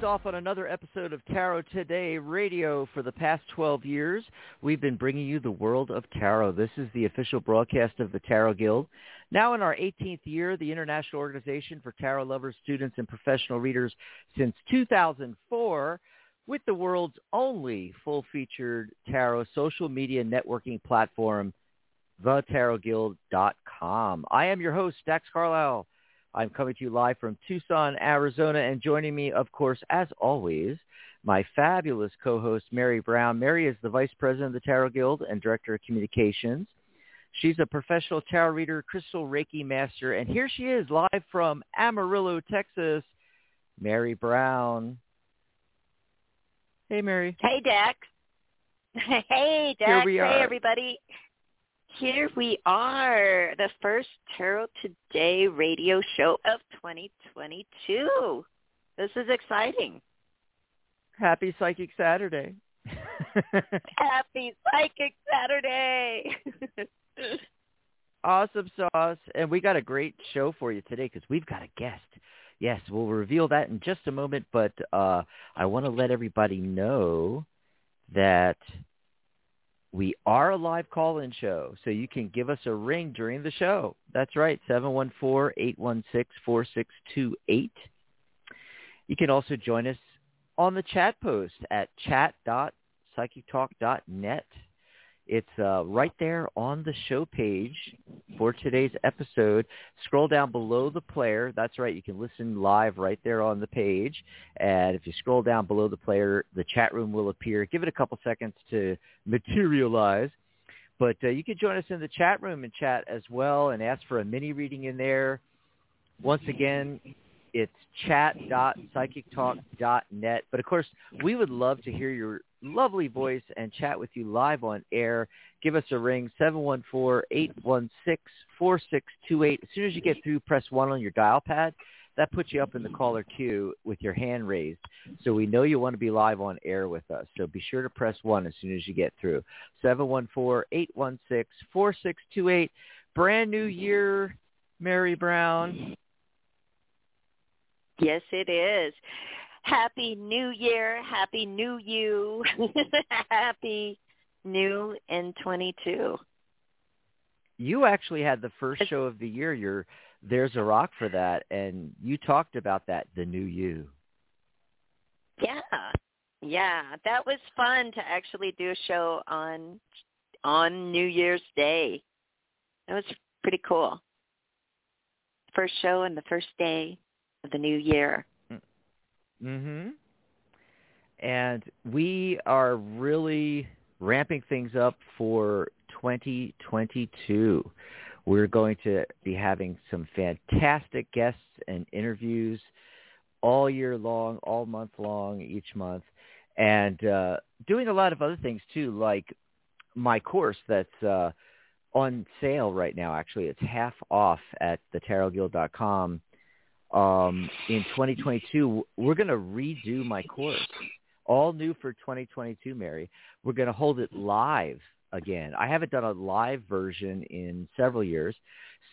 liftoff, liftoff on another episode of Tarot Today Radio. For the past 12 years, we've been bringing you the world of tarot. This is the official broadcast of the Tarot Guild. Now in our 18th year, the international organization for tarot lovers, students, and professional readers since 2004 with the world's only full-featured tarot social media networking platform, thetarotguild.com. I am your host, Dax Carlisle. I'm coming to you live from Tucson, Arizona, and joining me, of course, as always, my fabulous co-host, Mary Brown. Mary is the Vice President of the Tarot Guild and Director of Communications. She's a professional tarot reader, crystal Reiki master, and here she is live from Amarillo, Texas, Mary Brown. Hey, Mary. Hey, Dax. Hey, Here Dax. we Hey, everybody. Here we are, the first Tarot Today radio show of 2022. This is exciting. Happy Psychic Saturday. Happy Psychic Saturday. awesome sauce. And we got a great show for you today because we've got a guest. Yes, we'll reveal that in just a moment, but uh, I want to let everybody know that we are a live call-in show, so you can give us a ring during the show. That's right, 714-816-4628. You can also join us on the chat post at chat.psychictalk.net. It's uh, right there on the show page for today's episode. Scroll down below the player. That's right. You can listen live right there on the page. And if you scroll down below the player, the chat room will appear. Give it a couple seconds to materialize. But uh, you can join us in the chat room and chat as well and ask for a mini reading in there. Once again, it's chat.psychictalk.net. But of course, we would love to hear your lovely voice and chat with you live on air. Give us a ring, 714-816-4628. As soon as you get through, press 1 on your dial pad. That puts you up in the caller queue with your hand raised. So we know you want to be live on air with us. So be sure to press 1 as soon as you get through. 714-816-4628. Brand new year, Mary Brown. yes, it is. Happy New Year. Happy New You. Happy New in 22. you actually had the first show of the year. You're there's a rock for that, and you talked about that, the new you. Yeah. Yeah, that was fun to actually do a show on on New Year's Day. That was pretty cool. First show and the first day of the new year. Mhm. And we are really ramping things up for 2022. We're going to be having some fantastic guests and interviews all year long, all month long, each month, and uh, doing a lot of other things too, like my course that's uh, on sale right now. Actually, it's half off at thetarotguild.com. Um, in 2022, we're going to redo my course, all new for 2022. Mary, we're going to hold it live again. I haven't done a live version in several years,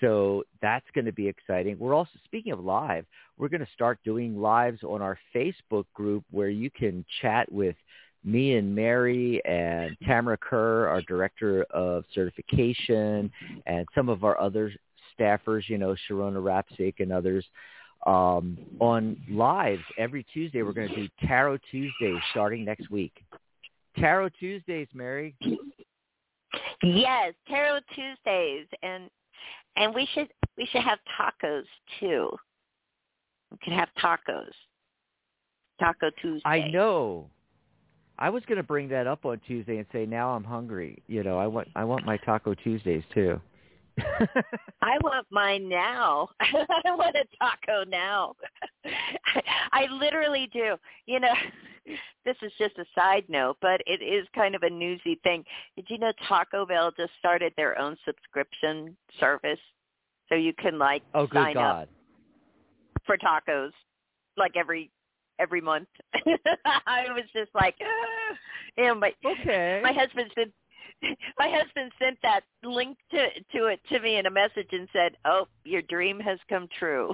So that's going to be exciting. We're also speaking of live, we're going to start doing lives on our Facebook group where you can chat with me and Mary and Tamara Kerr, our director of certification, and some of our other staffers, you know, Sharona Rapsik and others, um, on lives every Tuesday. We're going to do Tarot Tuesdays starting next week. Tarot Tuesdays, Mary. Yes, Tarot Tuesdays, and and we should we should have tacos too. We could have tacos. Taco Tuesday. I know. I was going to bring that up on Tuesday and say now I'm hungry. You know, I want I want my Taco Tuesdays too. I want mine now. I want a taco now. I literally do. You know, this is just a side note, but it is kind of a newsy thing. Did you know Taco Bell just started their own subscription service? So you can like oh, good sign God. up for tacos like every every month. I was just like, ah. and my okay. my husband said my husband sent that link to to it to me in a message and said, "Oh, your dream has come true."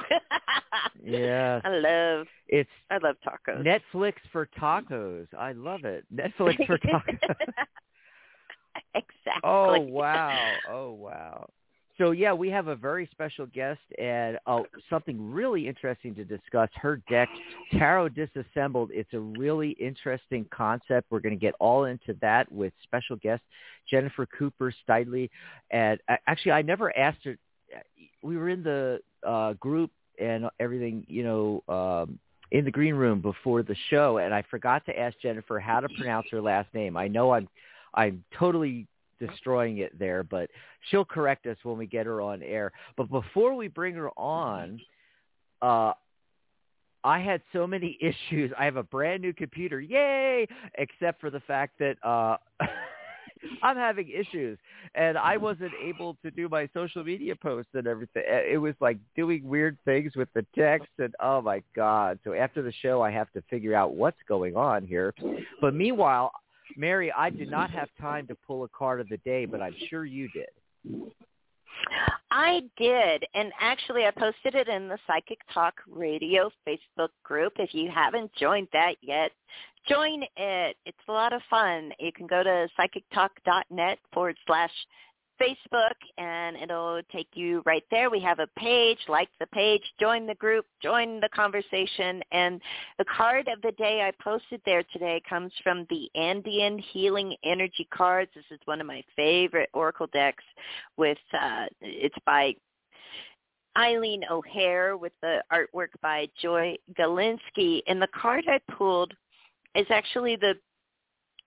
yeah. I love it's I love tacos. Netflix for tacos. I love it. Netflix for tacos. exactly. Oh wow. Oh wow. So yeah, we have a very special guest and uh, something really interesting to discuss. Her deck, Tarot Disassembled. It's a really interesting concept. We're going to get all into that with special guest Jennifer Cooper Steidley. And uh, actually, I never asked her. We were in the uh, group and everything, you know, um, in the green room before the show, and I forgot to ask Jennifer how to pronounce her last name. I know I'm I'm totally destroying it there, but she'll correct us when we get her on air. But before we bring her on, uh, I had so many issues. I have a brand new computer, yay! Except for the fact that uh, I'm having issues, and I wasn't able to do my social media posts and everything. It was like doing weird things with the text, and oh my god! So after the show, I have to figure out what's going on here. But meanwhile, Mary, I did not have time to pull a card of the day, but I'm sure you did. I did, and actually I posted it in the Psychic Talk Radio Facebook group. If you haven't joined that yet, join it. It's a lot of fun. You can go to psychictalk.net forward slash Facebook and it'll take you right there. We have a page, like the page, join the group, join the conversation. And the card of the day I posted there today comes from the Andean Healing Energy cards. This is one of my favorite oracle decks with uh it's by Eileen O'Hare with the artwork by Joy Galinsky. And the card I pulled is actually the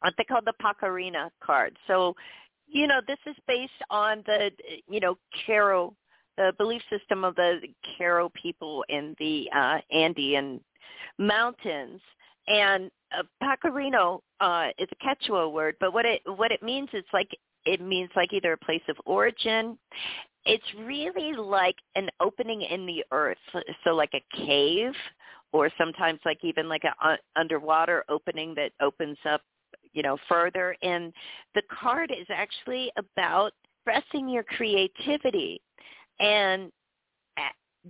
what they call the Pacarina card. So you know, this is based on the, you know, Q'ero, the belief system of the Q'ero people in the uh, Andean mountains. And uh, Pacarino uh, is a Quechua word, but what it what it means is like it means like either a place of origin. It's really like an opening in the earth, so like a cave, or sometimes like even like a uh, underwater opening that opens up you know, further. And the card is actually about expressing your creativity. And uh,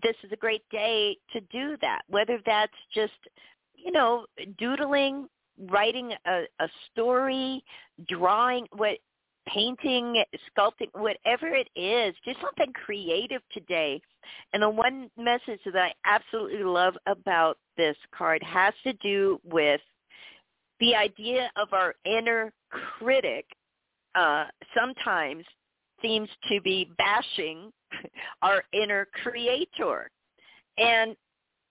this is a great day to do that, whether that's just, you know, doodling, writing a, a story, drawing, what painting, sculpting, whatever it is, do something creative today. And the one message that I absolutely love about this card has to do with the idea of our inner critic uh, sometimes seems to be bashing our inner creator. And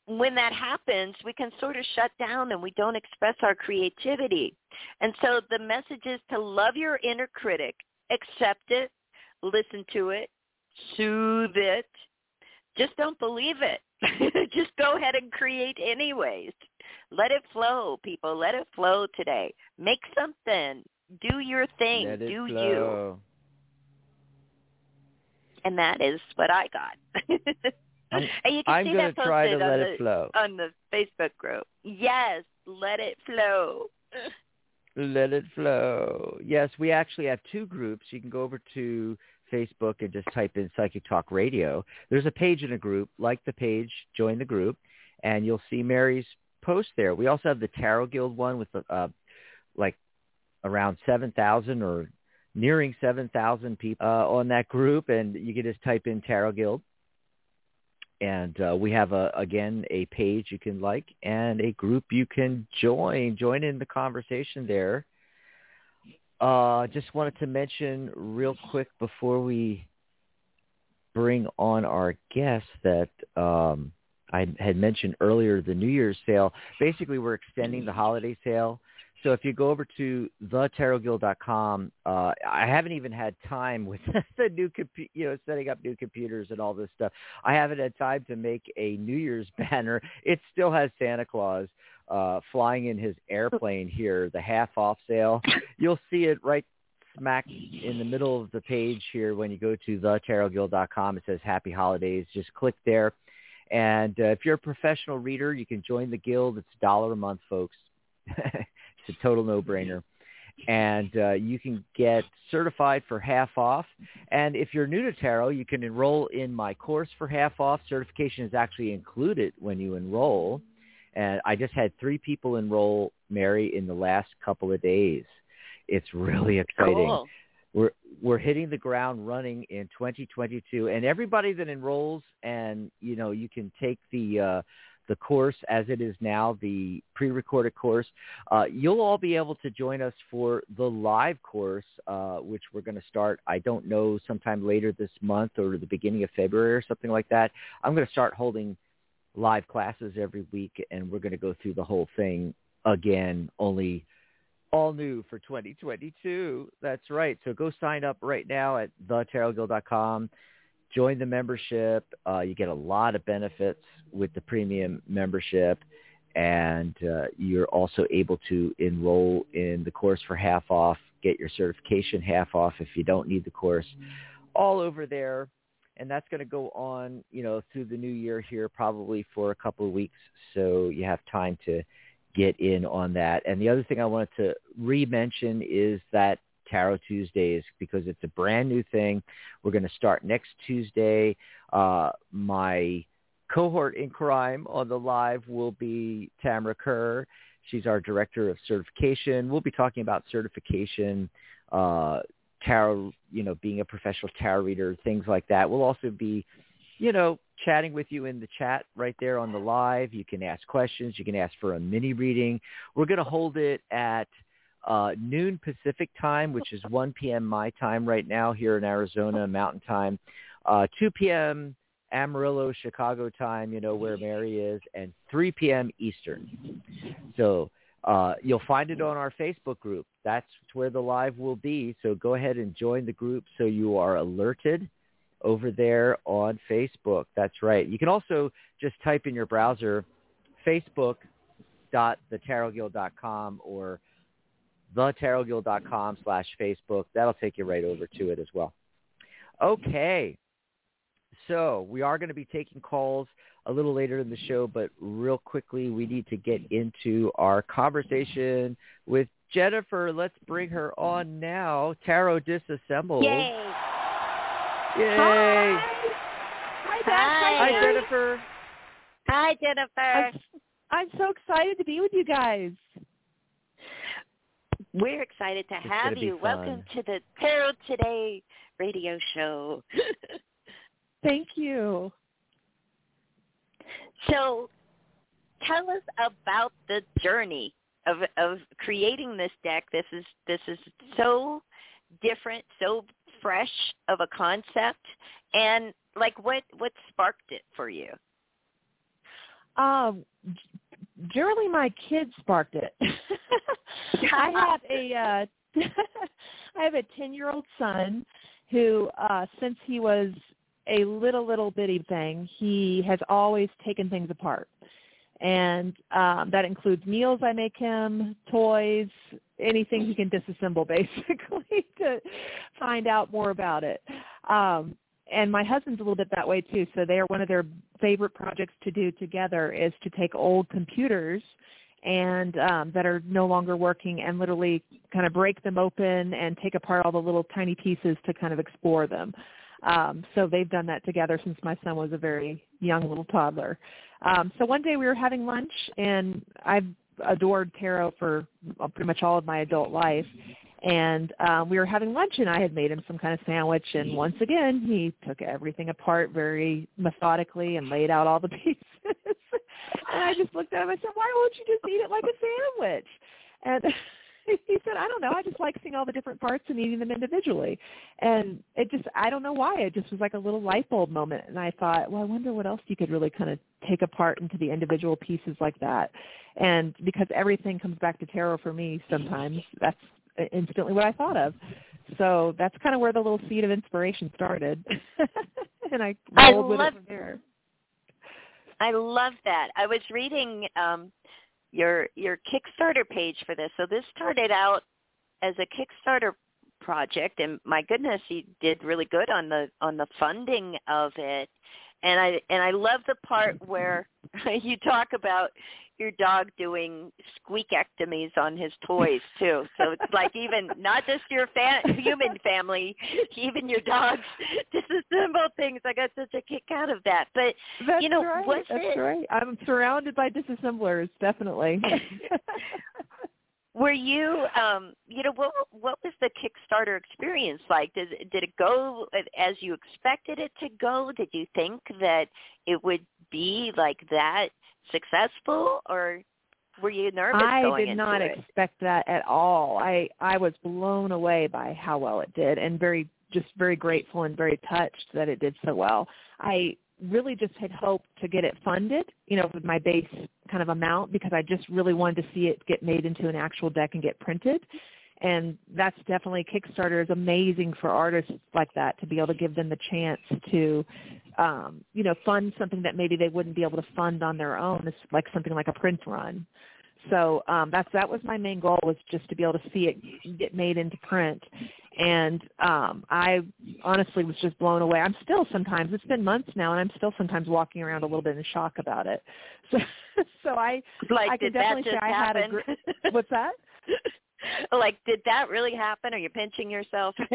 when that happens, we can sort of shut down and we don't express our creativity. And so the message is to love your inner critic, accept it, listen to it, soothe it. Just don't believe it. Just go ahead and create anyways. Let it flow, people. Let it flow today. Make something. Do your thing. Let Do you. And that is what I got. I'm, and you can I'm see going that to try to posted let on it the, flow. on the Facebook group. Yes, let it flow. Let it flow. Yes, we actually have two groups. You can go over to Facebook and just type in Psychic Talk Radio. There's a page in a group. Like the page, join the group, and you'll see Mary's post there. We also have the Tarot Guild one with uh, like around 7,000 or nearing 7,000 people uh, on that group, and you can just type in Tarot Guild. And uh, we have, a, again, a page you can like and a group you can join. Join in the conversation there. Uh, just wanted to mention real quick before we bring on our guest that um, I had mentioned earlier the New Year's sale. Basically, we're extending the holiday sale so if you go over to thetarotguild.com, uh, I haven't even had time with the new, compu- you know, setting up new computers and all this stuff. I haven't had time to make a New Year's banner. It still has Santa Claus uh, flying in his airplane here, the half off sale. You'll see it right smack in the middle of the page here when you go to thetarotguild.com. It says Happy Holidays. Just click there. And uh, if you're a professional reader, you can join the guild. It's a dollar a month, folks. It's a total no-brainer. And uh, you can get certified for half off. And if you're new to tarot, you can enroll in my course for half off. Certification is actually included when you enroll. And I just had three people enroll, Mary, in the last couple of days. It's really exciting. Cool. We're we're hitting the ground running in 2022, and everybody that enrolls, and you know, you can take the uh, the course as it is now, the pre-recorded course. Uh, you'll all be able to join us for the live course, uh, which we're going to start, I don't know, sometime later this month or the beginning of February or something like that. I'm going to start holding live classes every week, and we're going to go through the whole thing again, only all new for 2022. That's right. So go sign up right now at thetarotguild.com join the membership. Uh, you get a lot of benefits with the premium membership, and uh, you're also able to enroll in the course for half off, get your certification half off if you don't need the course, all over there. And that's going to go on, you know, through the new year here, probably for a couple of weeks. So you have time to get in on that. And the other thing I wanted to re-mention is that Tarot Tuesdays because it's a brand new thing. We're going to start next Tuesday. Uh, my cohort in crime on the live will be Tamara Kerr. She's our director of certification. We'll be talking about certification, uh, tarot, you know, being a professional tarot reader, things like that. We'll also be, you know, chatting with you in the chat right there on the live. You can ask questions. You can ask for a mini reading. We're going to hold it at – uh, noon Pacific time, which is 1 p.m. my time right now here in Arizona Mountain Time, uh, 2 p.m. Amarillo, Chicago time, you know, where Mary is, and 3 p.m. Eastern. So uh, you'll find it on our Facebook group. That's where the live will be. So go ahead and join the group so you are alerted over there on Facebook. That's right. You can also just type in your browser facebook.thetarotguild.com or thetarotguild.com slash Facebook. That'll take you right over to it as well. Okay. So we are going to be taking calls a little later in the show, but real quickly, we need to get into our conversation with Jennifer. Let's bring her on now. Tarot Disassembled. Yay. Yay. Hi. Hi, Hi. Hi, Jennifer. Hi, Jennifer. I'm, I'm so excited to be with you guys. We're excited to It's have you. Welcome to the Tarot Today radio show. Thank you. so tell us about the journey of of creating this deck. This is this is so different, so fresh of a concept and like what what sparked it for you? Um, generally, my kids sparked it. I have a uh, I have a ten year old son who, uh, since he was a little little bitty thing, he has always taken things apart, and um, that includes meals I make him, toys, anything he can disassemble, basically to find out more about it. Um, and my husband's a little bit that way too. So they're one of their favorite projects to do together is to take old computers and um, that are no longer working and literally kind of break them open and take apart all the little tiny pieces to kind of explore them. Um, so they've done that together since my son was a very young little toddler. Um, so one day we were having lunch, and I've adored tarot for pretty much all of my adult life. And um, we were having lunch, and I had made him some kind of sandwich. And once again, he took everything apart very methodically and laid out all the pieces. and I just looked at him. I said, "Why won't you just eat it like a sandwich?" And he said, I don't know. I just like seeing all the different parts and eating them individually. And it just, I don't know why. It just was like a little light bulb moment. And I thought, well, I wonder what else you could really kind of take apart into the individual pieces like that. And because everything comes back to tarot for me sometimes, that's instantly what I thought of. So that's kind of where the little seed of inspiration started. and I rolled I with love, it from there. I love that. I was reading um your your Kickstarter page for this. So this started out as a Kickstarter project and my goodness, you did really good on the on the funding of it. And I and I love the part where you talk about your dog doing squeakectomies on his toys too. So it's like even not just your fa- human family, even your dogs disassemble things. I got such a kick out of that. But That's you know, right. was That's it right. I'm surrounded by disassemblers, definitely. were you um you know what what was the kickstarter experience like did did it go as you expected it to go did you think that it would be like that successful or were you nervous I did not it? expect that at all. I I was blown away by how well it did and very just very grateful and very touched that it did so well. I really just had hoped to get it funded, you know, with my base kind of amount because I just really wanted to see it get made into an actual deck and get printed. And that's definitely Kickstarter is amazing for artists like that to be able to give them the chance to um, you know, fund something that maybe they wouldn't be able to fund on their own. It's like something like a print run. So um, that's that was my main goal was just to be able to see it get made into print. And um, I honestly was just blown away. I'm still sometimes it's been months now, and I'm still sometimes walking around a little bit in shock about it. So, so I like I can definitely say I had a happen? gr- what's that? like did that really happen? Are you pinching yourself?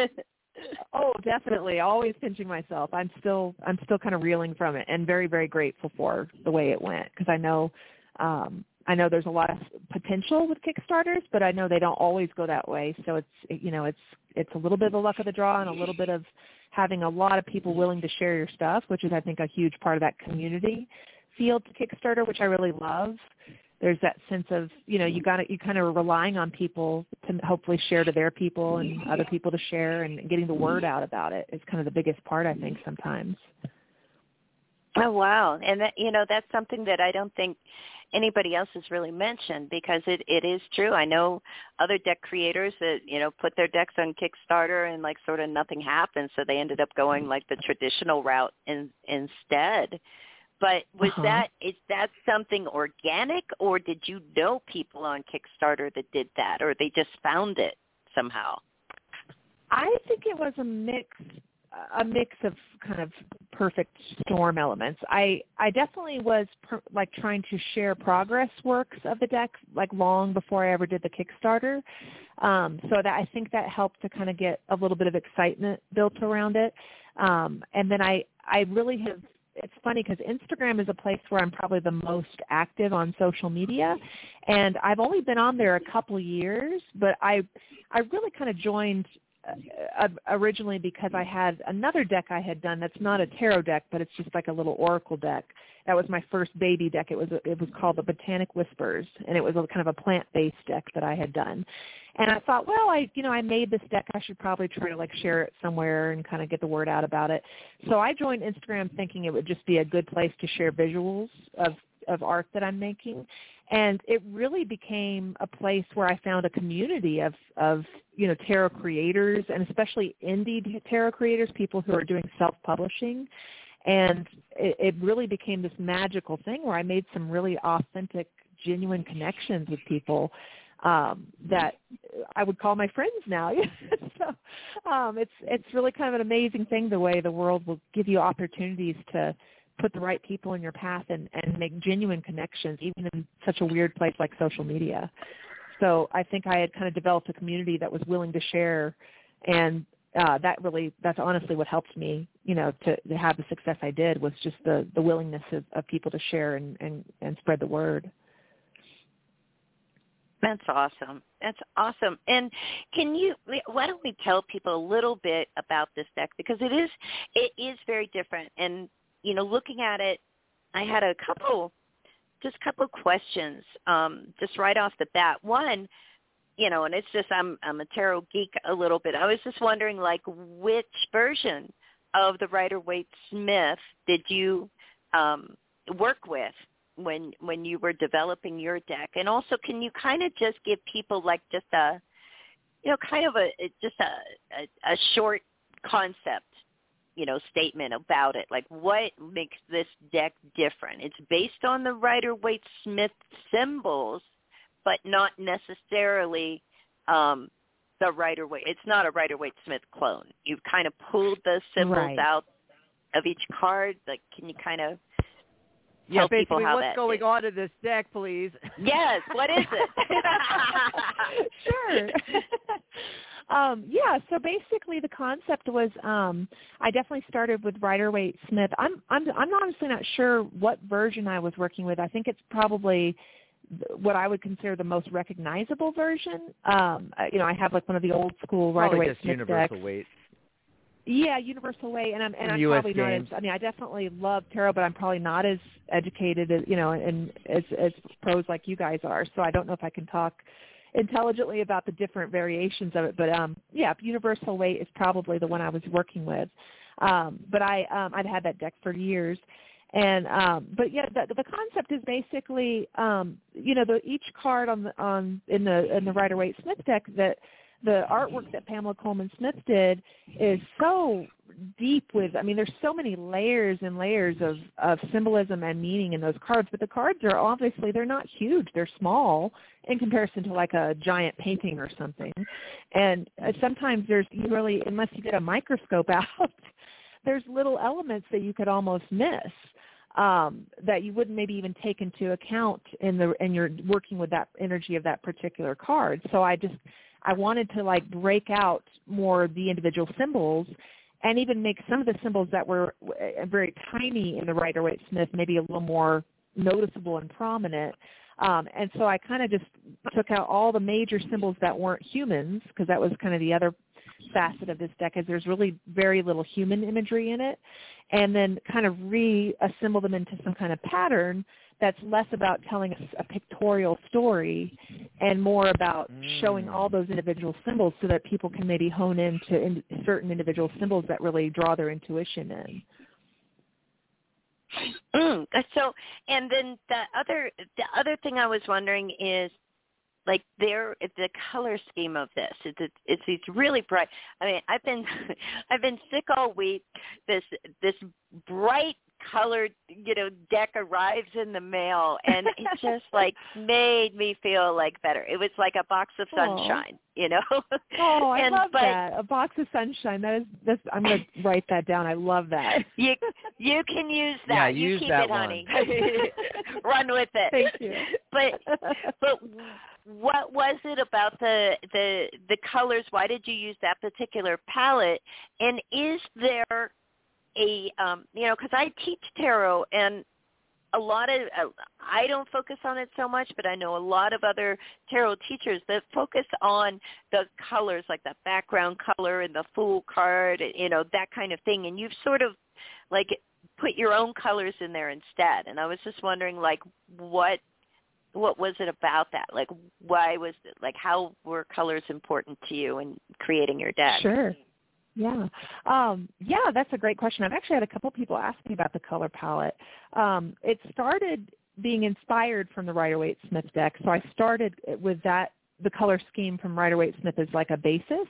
Oh, definitely. Always pinching myself. I'm still I'm still kind of reeling from it and very very grateful for the way it went because I know um I know there's a lot of potential with Kickstarters, but I know they don't always go that way. So it's you know, it's it's a little bit of the luck of the draw and a little bit of having a lot of people willing to share your stuff, which is I think a huge part of that community field to Kickstarter, which I really love there's that sense of you know you got to you kind of relying on people to hopefully share to their people and other people to share and getting the word out about it is kind of the biggest part I think sometimes. Oh wow, and that you know that's something that I don't think anybody else has really mentioned because it it is true. I know other deck creators that you know put their decks on Kickstarter and like sort of nothing happened, so they ended up going like the traditional route in, instead. But was Uh-huh. that is that something organic, or did you know people on Kickstarter that did that, or they just found it somehow? I think it was a mix a mix of kind of perfect storm elements. I I definitely was per, like trying to share progress works of the deck like long before I ever did the Kickstarter. Um, so that I think that helped to kind of get a little bit of excitement built around it. Um, and then I I really have it's funny because Instagram is a place where I'm probably the most active on social media, and I've only been on there a couple years, but I I really kind of joined uh, originally because I had another deck I had done that's not a tarot deck, but it's just like a little oracle deck. That was my first baby deck. It was it was called the Botanic Whispers, and it was a kind of a plant-based deck that I had done. And I thought, well, I you know I made this deck. I should probably try to like share it somewhere and kind of get the word out about it. So I joined Instagram thinking it would just be a good place to share visuals of of art that I'm making. And it really became a place where I found a community of, of you know, tarot creators and especially indie tarot creators, people who are doing self-publishing. And it, it really became this magical thing where I made some really authentic, genuine connections with people um, that I would call my friends now. so um, it's it's really kind of an amazing thing the way the world will give you opportunities to put the right people in your path and and make genuine connections even in such a weird place like social media. So i think i had kind of developed a community that was willing to share and uh that really that's honestly what helped me you know to, to have the success i did was just the the willingness of, of people to share and and and spread the word that's awesome. That's awesome. And can you why don't we tell people a little bit about this deck because it is it is very different and you know looking at it I had a couple just a couple of questions um just right off the bat. One, you know, and it's just I'm I'm a tarot geek a little bit. I was just wondering like which version of the Rider Waite Smith did you um work with when when you were developing your deck? And also can you kind of just give people like just a you know kind of a just a a, a short concept you know statement about it? Like what makes this deck different? It's based on the rider waite smith symbols but not necessarily um the rider waite it's not a rider waite smith clone. You've kind of pulled the symbols right. out of each card like can you kind of yeah, tell people basically, how what's that going is. on in this deck, please? Yes, what is it? sure. um, yeah, so basically the concept was um, I definitely started with Rider Waite Smith. I'm I'm I'm honestly not sure what version I was working with. I think it's probably what I would consider the most recognizable version. Um, uh, you know, I have like one of the old school Rider Waite just Smith universal decks. weight. Yeah, Universal Waite, and I'm and From I'm US probably not as I mean I definitely love tarot, but I'm probably not as educated as you know and as as pros like you guys are. So I don't know if I can talk intelligently about the different variations of it. But um yeah, Universal Waite is probably the one I was working with. Um, but I um, I've had that deck for years. And um, but yeah, the, the concept is basically um, you know the each card on the on in the in the Rider Waite Smith deck that the artwork that Pamela Colman Smith did is so deep with I mean there's so many layers and layers of of symbolism and meaning in those cards but the cards are obviously they're not huge. They're small in comparison to like a giant painting or something. And uh, sometimes there's you really unless you get a microscope out there's little elements that you could almost miss um, that you wouldn't maybe even take into account in the in your working with that energy of that particular card. So I just I wanted to like break out more the individual symbols and even make some of the symbols that were uh, very tiny in the Rider Waite Smith maybe a little more noticeable and prominent. Um, and so I kind of just took out all the major symbols that weren't humans because that was kind of the other facet of this deck is there's really very little human imagery in it and then kind of reassemble them into some kind of pattern that's less about telling a, a pictorial story and more about showing Mm. all those individual symbols so that people can maybe hone into in certain individual symbols that really draw their intuition in. Mm, so, and then the other the other thing I was wondering is like there the color scheme of this it's it's, it's these really bright i mean i've been i've been sick all week this this bright colored you know deck arrives in the mail and it just like made me feel like better it was like a box of Aw. sunshine you know Oh, I and, love but that. A box of sunshine. That is that's I'm gonna write that down. I love that. you you can use that Yeah, you use keep that it one. honey run with it Thank you. but but what was it about the the the colors? Why did you use that particular palette? And is there a um you know because i teach tarot and a lot of uh, i don't focus on it so much but i know a lot of other tarot teachers that focus on the colors like the background color and the fool card you know that kind of thing. And you've sort of like put your own colors in there instead. And i was just wondering like what what was it about that like why was it like how were colors important to you in creating your deck Sure. Yeah. Um, yeah, that's a great question. I've actually had a couple people ask me about the color palette. Um, it started being inspired from the Rider Waite Smith deck. So I started with that the color scheme from Rider Waite Smith as like a basis.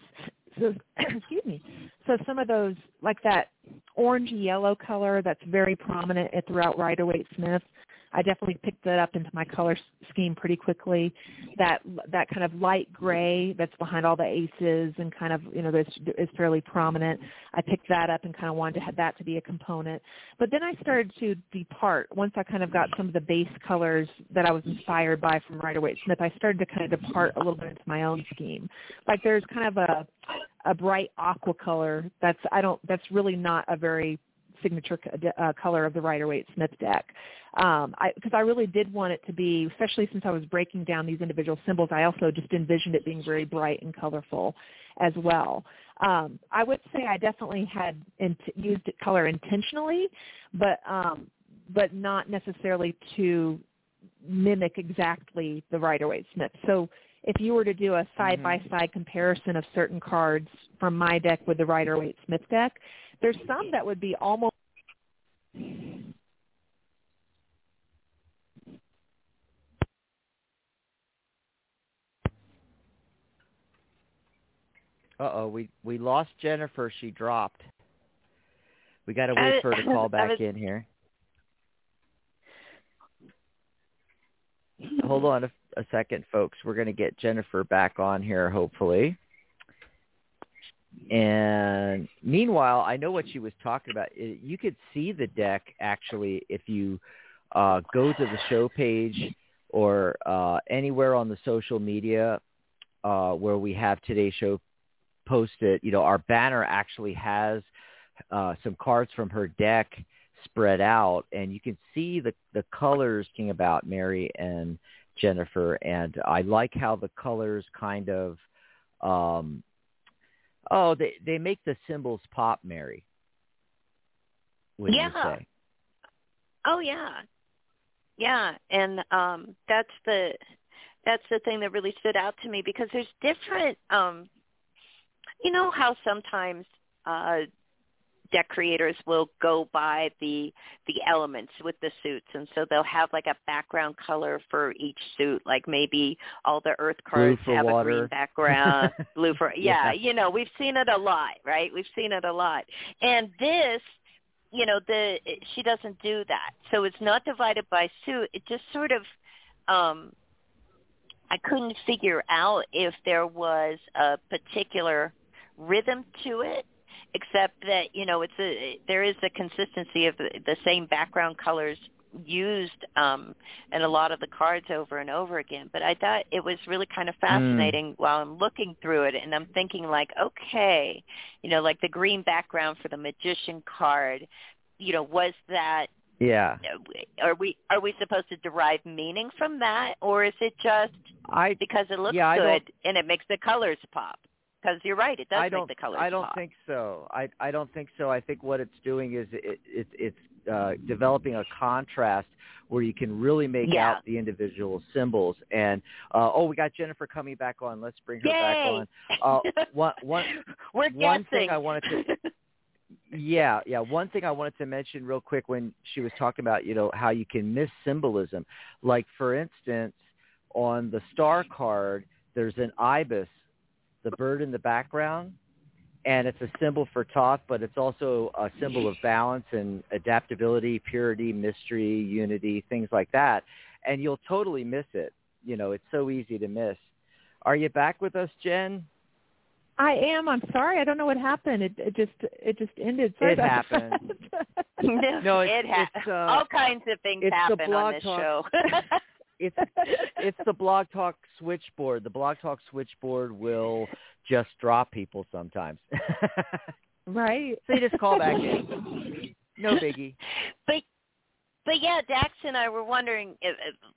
So excuse me. So some of those like that orange yellow color that's very prominent throughout Rider Waite Smith. I definitely picked that up into my color scheme pretty quickly. That that kind of light gray that's behind all the aces and kind of you know this is fairly prominent. I picked that up and kind of wanted to have that to be a component. But then I started to depart once I kind of got some of the base colors that I was inspired by from Rider Waite Smith. I started to kind of depart a little bit into my own scheme. Like there's kind of a a bright aqua color that's I don't that's really not a very signature uh, color of the Rider Waite Smith deck. Um, I, because I really did want it to be, especially since I was breaking down these individual symbols, I also just envisioned it being very bright and colorful as well. Um, I would say I definitely had used color intentionally, but um, but not necessarily to mimic exactly the Rider Waite Smith. So if you were to do a side by side comparison of certain cards from my deck with the Rider Waite Smith deck, there's some that would be almost Uh oh, we we lost Jennifer. She dropped. We got to wait for her to call back was, in here. Hold on a, a second, folks. We're going to get Jennifer back on here, hopefully. And meanwhile, I know what she was talking about. You could see the deck actually if you uh, go to the show page or uh, anywhere on the social media uh, where we have today's show posted. You know, our banner actually has uh, some cards from her deck spread out, and you can see the the colors king about Mary and Jennifer. And I like how the colors kind of um, Oh, they they make the symbols pop, Mary. yeah. Oh yeah, yeah, and um, that's the that's the thing that really stood out to me because there's different. Um, you know how sometimes uh, deck creators will go by the the elements with the suits and so they'll have like a background color for each suit like maybe all the earth cards have water. a green background blue for yeah, yeah. you know we've seen it a lot right? We've seen it a lot. And this you know the she doesn't do that. So it's not divided by suit. It just sort of um I couldn't figure out if there was a particular rhythm to it except that you know it's a there is a consistency of the, the same background colors used um in a lot of the cards over and over again but i thought it was really kind of hmm. fascinating mm. while i'm looking through it and i'm thinking like okay you know like the green background for the magician card you know was that yeah are we are we supposed to derive meaning from that or is it just I, because it looks yeah, good and it makes the colors pop because you're right, it does I don't, make the colors I don't pop. think so. I I don't think so. I think what it's doing is it, it it's uh, developing a contrast where you can really make yeah. out the individual symbols. And uh, oh, we got Jennifer coming back on. Let's bring her Yay! back on. Uh, one one We're one guessing. thing I wanted to. Yeah, yeah. One thing I wanted to mention real quick when she was talking about, you know, how you can miss symbolism. Like for instance, on the star card, there's an ibis the bird in the background, and it's a symbol for Thoth, but it's also a symbol of balance and adaptability, purity, mystery, unity, things like that. And you'll totally miss it. You know, it's so easy to miss. Are you back with us, Jen? I am. I'm sorry. I don't know what happened. It, it just it just ended. Sorry it happened. no, it ha- uh, all kinds of things happen on this talk. show. it's it's the Blog Talk switchboard. The Blog Talk switchboard will just drop people sometimes. right. So you just call back in. No biggie. But but yeah, Dax and I were wondering, if,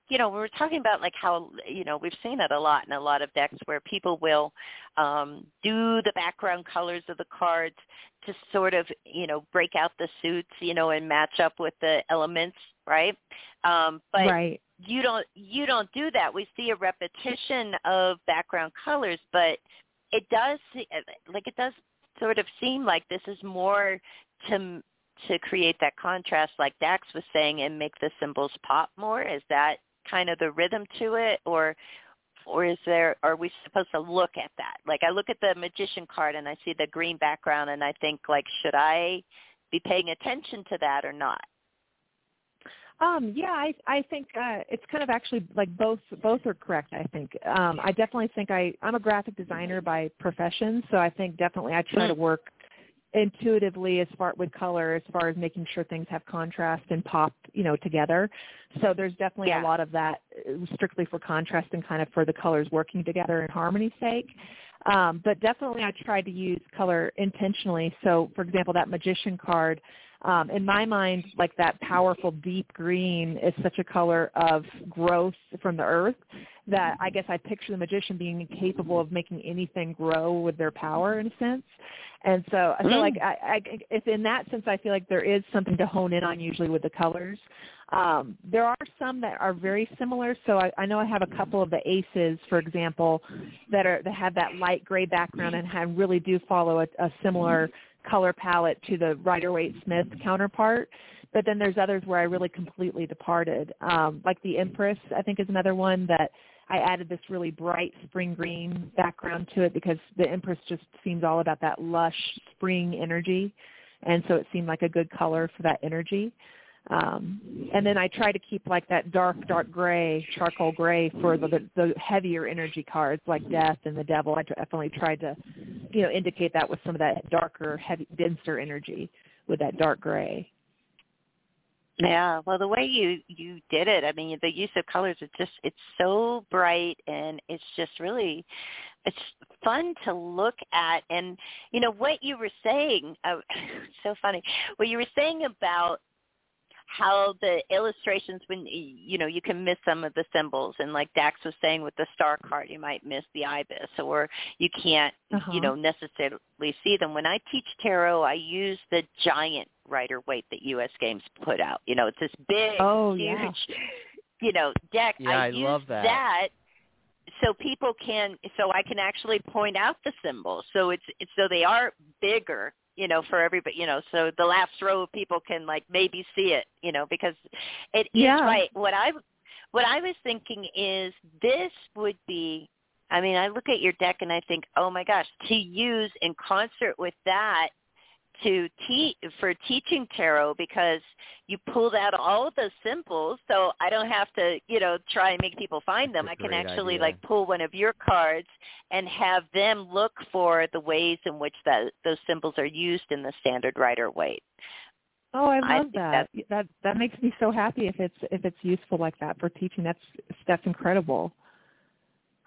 you know, we were talking about like how, you know, we've seen it a lot in a lot of decks where people will um, do the background colors of the cards to sort of, you know, break out the suits, you know, and match up with the elements, right? Um, but right you don't you don't do that. We see a repetition of background colors, but it does uh, like it does sort of seem like this is more to to create that contrast, like Dax was saying, and make the symbols pop more. Is that kind of the rhythm to it, or or is there are we supposed to look at that? Like I look at the magician card and I see the green background, and I think like, should I be paying attention to that or not? Um, yeah, I I think uh, it's kind of actually like both both are correct. I think um, I definitely think I I'm a graphic designer by profession, so I think definitely I try to work intuitively as far with color as far as making sure things have contrast and pop you know together so there's definitely Yeah. a lot of that strictly for contrast and kind of for the colors working together in harmony's sake um, but definitely i tried to use color intentionally so for example that magician card um, in my mind like that powerful deep green is such a color of growth from the earth that I guess I picture the magician being capable of making anything grow with their power in a sense. And so I feel Mm. like I, I, if in that sense, I feel like there is something to hone in on usually with the colors. Um, there are some that are very similar. So I, I know I have a couple of the aces, for example, that are that have that light gray background and have, really do follow a, a similar color palette to the Rider Waite Smith counterpart. But then there's others where I really completely departed. Um, like the Empress, I think is another one that I added this really bright spring green background to it because the Empress just seems all about that lush spring energy. And so it seemed like a good color for that energy. Um, and then I try to keep like that dark, dark gray, charcoal gray for the, the, the heavier energy cards like Death and the Devil. I definitely tried to, you know, indicate that with some of that darker, heavy, denser energy with that dark gray. Yeah, well, the way you you did it, I mean, the use of colors is just it's so bright and it's just really it's fun to look at and you know what you were saying uh, so funny what you were saying about how the illustrations when you know you can miss some of the symbols and like Dax was saying with the star card you might miss the ibis or you can't Uh-huh. you know necessarily see them when I teach tarot I use the giant Rider Waite that US Games put out you know it's this big Oh, huge yeah. you know deck Yeah, I use love that. that so people can so I can actually point out the symbols so it's, it's so they are bigger you know for everybody you know so the last row of people can like maybe see it you know because it is Yeah. right what I what I was thinking is this would be I mean I look at your deck and I think oh my gosh to use in concert with that to teach for teaching tarot because you pulled out all of those symbols so I don't have to, you know, try and make people find them. i can actually idea. like pull one of your cards and have them look for the ways in which that those symbols are used in the standard Rider Waite. Oh, I I love think that. That that makes me so happy if it's if it's useful like that for teaching. That's that's incredible.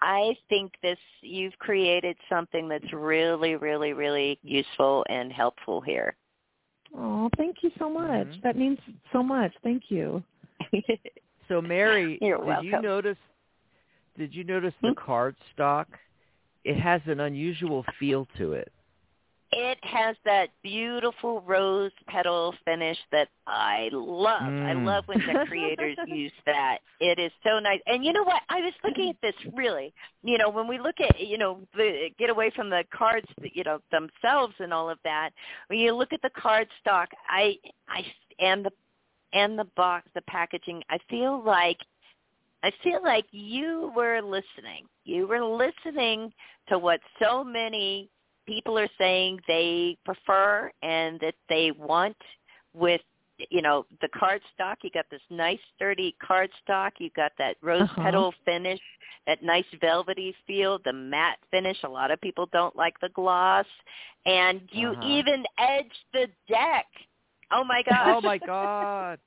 I think this you've created something that's really, really, really useful and helpful here. Oh, thank you so much. Mhm. That means so much. Thank you. So Mary, You're did you notice did you notice the Hmm? card stock? It has an unusual feel to it. It has that beautiful rose petal finish that I love. I Mm. love when the creators use that. It is so nice. And you know what? I was looking at this really. You know, when we look at you know the get away from the cards, you know themselves and all of that. When you look at the card stock, I I and the and the box, the packaging, I feel like I feel like you were listening. You were listening to what so many people are saying they prefer and that they want with you know the card stock you got this nice sturdy card stock you got that rose Uh-huh. petal finish that nice velvety feel the matte finish a lot of people don't like the gloss and you Uh-huh. even edged the deck oh my gosh Oh my god.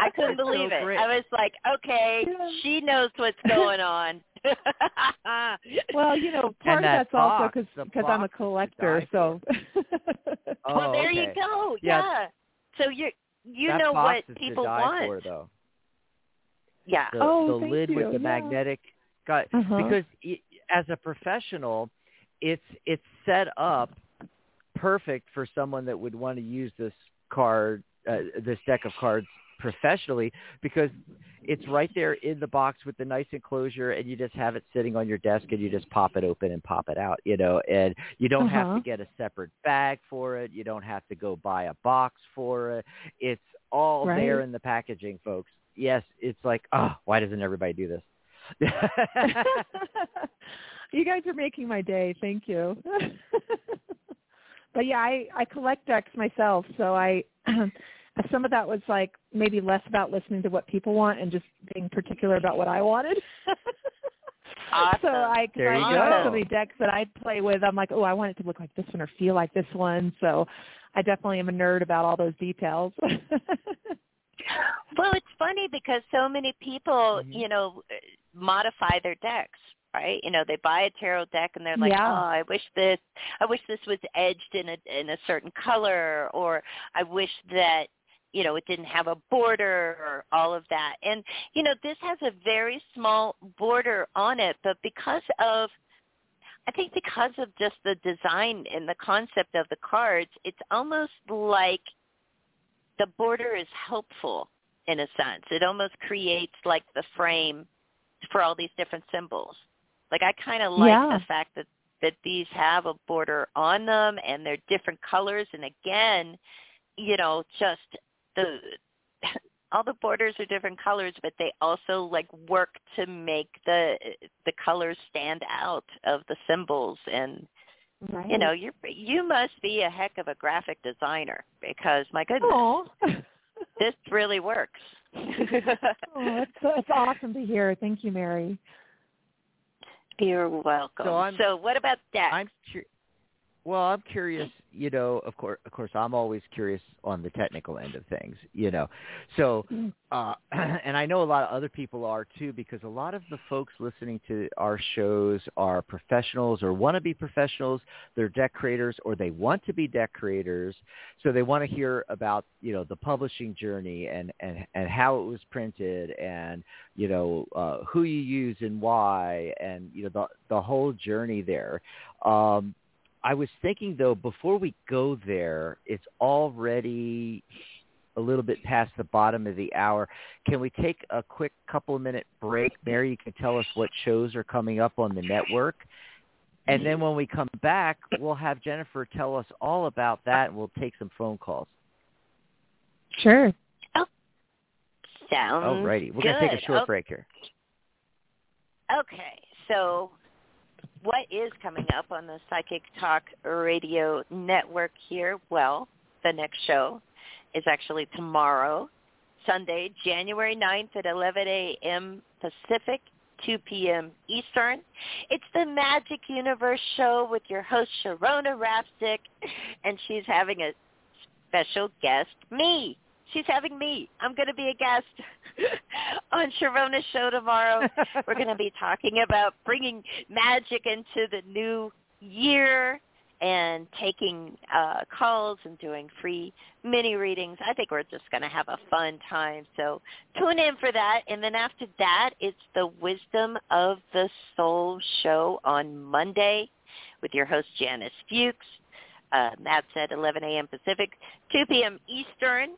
I couldn't It's so believe it. great. I was like, okay, Yeah. she knows what's going on. Well, you know, part of that's also box, because because I'm a box is to collector. So. Oh, well, there you go. Yeah. Yeah. So you you that know box what is people to die want. for, though. Yeah. The, Oh, the thank lid with the yeah. magnetic got Uh-huh. because i as a professional, it's it's set up perfect for someone that would want to use this card, uh, this deck of cards professionally because it's right there in the box with the nice enclosure and you just have it sitting on your desk and you just pop it open and pop it out, you know, and you don't have Uh-huh. to get a separate bag for it. You don't have to go buy a box for it. It's all there in the packaging, folks. Yes, it's like, oh, why doesn't everybody do this? you guys are making my day. Thank you. but yeah, I I collect decks myself, so I some of that was like maybe less about listening to what people want and just being particular about what I wanted. Awesome. So I, There I you have so many decks that I play with. I'm like, oh, I want it to look like this one or feel like this one. So I definitely am a nerd about all those details. Well, it's funny because so many people, Mhm. you know, modify their decks, right? You know, they buy a tarot deck and they're like, Yeah. "Oh, I wish this I wish this was edged in a in a certain color or I wish that you know, it didn't have a border or all of that. And you know, this has a very small border on it, but because of I think because of just the design and the concept of the cards, it's almost like the border is helpful in a sense. It almost creates like the frame for all these different symbols. Like I kind of like Yeah. the fact that that these have a border on them and they're different colors and again, you know, just the all the borders are different colors but they also like work to make the the colors stand out of the symbols and right. you know you're you must be a heck of a graphic designer because my goodness Aw. this really works oh, it's, it's awesome to hear. Thank you, Mary. you're welcome So I'm- what about that I'm cur- well, I'm curious. You know, of course, of course, I'm always curious on the technical end of things. You know, so Mm. uh, and I know a lot of other people are too, because a lot of the folks listening to our shows are professionals or want to be professionals. They're deck creators or they want to be deck creators, so they want to hear about you know the publishing journey and and and how it was printed and you know uh, who you use and why and you know the the whole journey there. Um, I was thinking though, before we go there, it's already a little bit past the bottom of the hour. Can we take a quick couple of minute break? Mary, you can tell us what shows are coming up on the network. And then when we come back, we'll have Jennifer tell us all about that and we'll take some phone calls. Sure. Oh, sounds Alrighty. We're going to take a short Oh, break here. Okay, so what is coming up on the Psychic Talk Radio Network here? Well, the next show is actually tomorrow, Sunday, January 9th at 11 a.m. Pacific, 2 p.m. Eastern. It's the Magic Universe show with your host, Sharona Rapstick, and she's having a special guest, me. She's having me. I'm going to be a guest on Sharona's show tomorrow. We're going to be talking about bringing magic into the new year and taking uh, calls and doing free mini readings. I think we're just going to have a fun time. So tune in for that. And then after that, it's the Wisdom of the Soul show on Monday with your host Janice Fuchs. Uh, that's at 11 a.m. Pacific, 2 p.m. Eastern.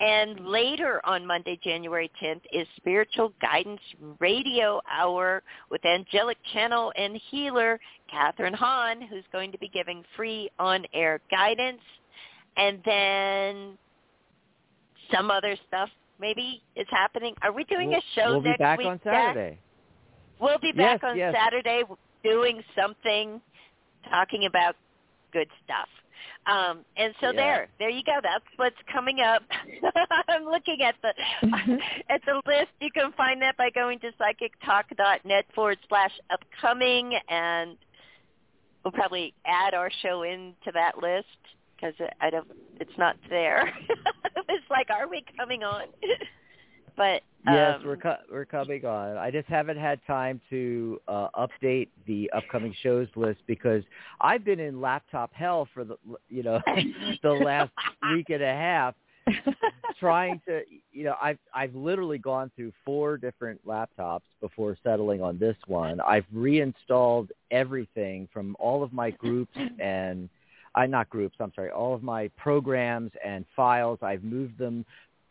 And later on Monday, January 10th, is Spiritual Guidance Radio Hour with angelic channel and healer Catherine Hahn, who's going to be giving free on-air guidance. And then some other stuff maybe is happening. Are we doing We'll- a show We'll next be back week? on? Saturday. We'll be back Yes, on yes. Saturday doing something, talking about good stuff. Um, and so Yeah. there, there you go. That's what's coming up. I'm looking at the at the list. You can find that by going to psychictalk.net forward slash upcoming, and we'll probably add our show into that list because I don't. It's not there. it's like, are we coming on? but Yes, um, we're co- we're coming on. I just haven't had time to uh, update the upcoming shows list because I've been in laptop hell for the you know the last week and a half trying to you know I've I've literally gone through four different laptops before settling on this one. I've reinstalled everything from all of my groups and I not groups, I'm sorry, all of my programs and files. I've moved them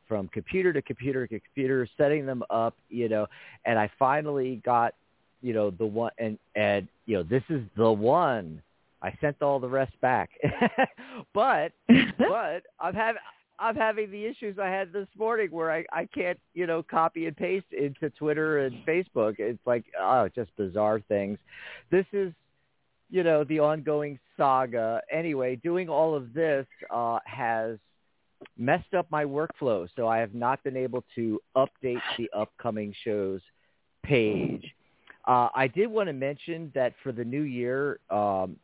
from computer to computer to computer, setting them up, you know, and I finally got, you know, the one and and you know, this is the one. I sent all the rest back. but but I'm having I'm having the issues I had this morning where I I can't you know copy and paste into Twitter and Facebook. It's like oh, just bizarre things. This is you know the ongoing saga. Anyway, doing all of this uh, has messed up my workflow, so I have not been able to update the upcoming shows page. Uh, I did want to mention that for the new year, um,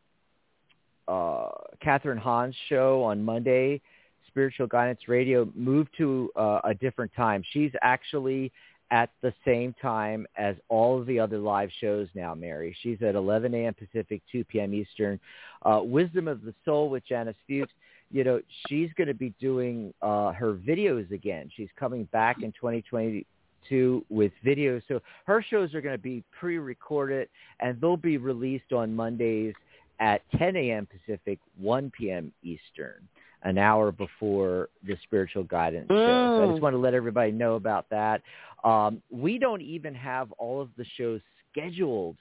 uh, Kathryn Hahn's show on Monday, Spiritual Guidance Radio, moved to uh, a different time. She's actually at the same time as all of the other live shows now, Mary. She's at 11 a.m. Pacific, 2 p.m. Eastern. Uh, Wisdom of the Soul with Janice Fuchs. You know, she's going to be doing uh, her videos again. She's coming back in 2022 with videos. So her shows are going to be pre-recorded, and they'll be released on Mondays at 10 a.m. Pacific, 1 p.m. Eastern an hour before the spiritual guidance show. So I just want to let everybody know about that. Um, we don't even have all of the shows scheduled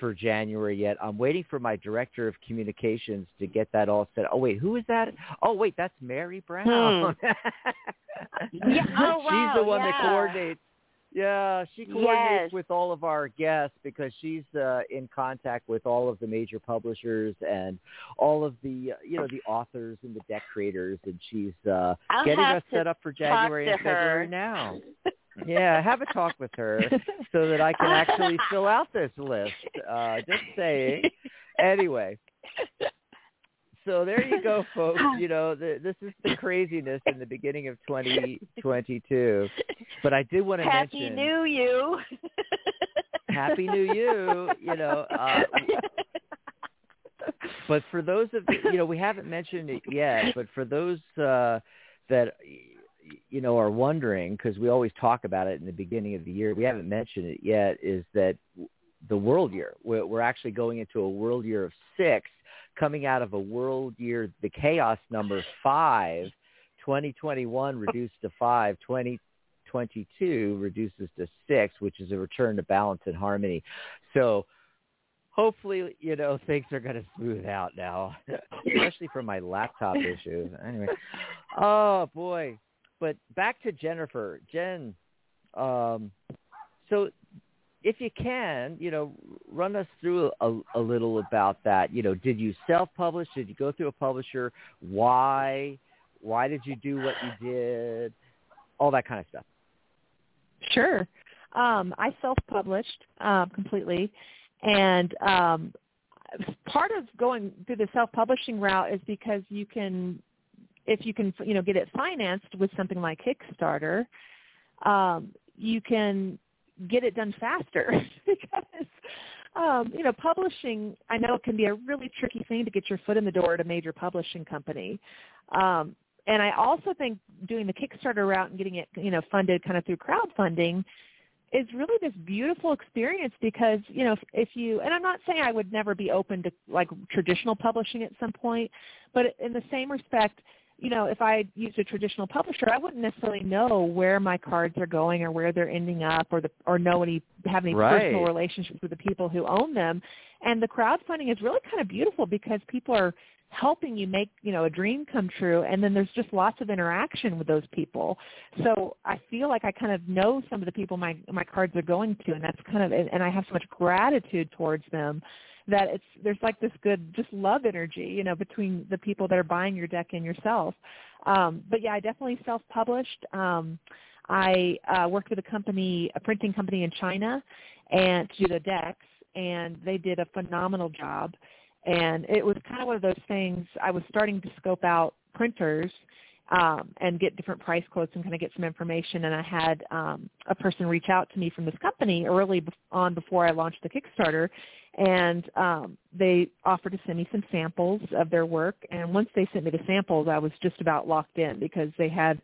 for January yet. I'm waiting for my director of communications to get that all set. Oh wait, who is that? Oh wait, that's Mary Brown. Hmm. Yeah, oh, She's the wow, one that coordinates. Yeah, she coordinates Yes. with all of our guests because she's uh, in contact with all of the major publishers and all of the uh, you know the authors and the deck creators, and she's uh, I'll getting us set up for January and February now. Yeah, have a talk with her so that I can actually fill out this list. Uh, just saying. Anyway, so there you go, folks. You know, the, this is the craziness in the beginning of 2022. But I did want to Happy mention Happy New You. Happy New You. You know, uh, but for those of you know, we haven't mentioned it yet. But for those uh, that you know are wondering, because we always talk about it in the beginning of the year, we haven't mentioned it yet. Is that the world year? We're, we're actually going into a world year of six, coming out of a world year, the chaos number five. 2021 reduced to five. 2022 reduces to six, which is a return to balance and harmony. So hopefully, you know, things are going to smooth out now, especially for my laptop issues. Anyway, oh boy. But back to Jennifer. Jen, um, so if you can, you know, run us through a, a little about that. You know, did you self-publish? Did you go through a publisher? Why? Why did you do what you did? All that kind of stuff. Sure. Um, I self-published um, completely, and um, part of going through the self-publishing route is because you can, if you can, you know, get it financed with something like Kickstarter, um, you can get it done faster because. Um, you know, publishing, I know it can be a really tricky thing to get your foot in the door at a major publishing company. Um, and I also think doing the Kickstarter route and getting it, you know, funded kind of through crowdfunding is really this beautiful experience because, you know, if, if you, and I'm not saying I would never be open to like traditional publishing at some point, but in the same respect, you know, if I used a traditional publisher, I wouldn't necessarily know where my cards are going or where they're ending up or the, or know any, have any Right. personal relationships with the people who own them. And the crowdfunding is really kind of beautiful because people are helping you make you know a dream come true and then there's just lots of interaction with those people. So i feel like i kind of know some of the people my my cards are going to and that's kind of and, i have so much gratitude towards them that it's there's like this good just love energy you know between the people that are buying your deck and yourself. Um but yeah i definitely self published um i uh worked with a company a printing company in china and to do the decks and they did a phenomenal job and it was kind of one of those things i was starting to scope out printers um, and get different price quotes and kind of get some information. And i had um, a person reach out to me from this company early on before i launched the kickstarter. And um, they offered to send me some samples of their work. And once they sent me the samples i was just about locked in because they had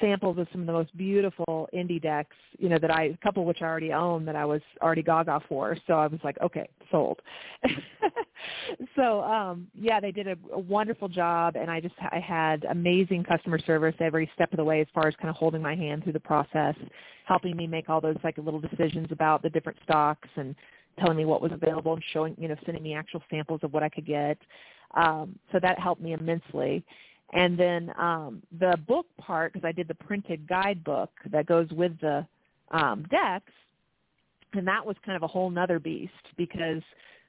samples of some of the most beautiful indie decks, you know, that I, a couple which I already own that I was already gaga for. So I was like, okay, sold. so, um, yeah, they did a, a wonderful job and I just, I had amazing customer service every step of the way as far as kind of holding my hand through the process, helping me make all those like little decisions about the different stocks and telling me what was available and showing, you know, sending me actual samples of what I could get. Um, so that helped me immensely. And then um, the book part, because I did the printed guidebook that goes with the um, decks, and that was kind of a whole nother beast because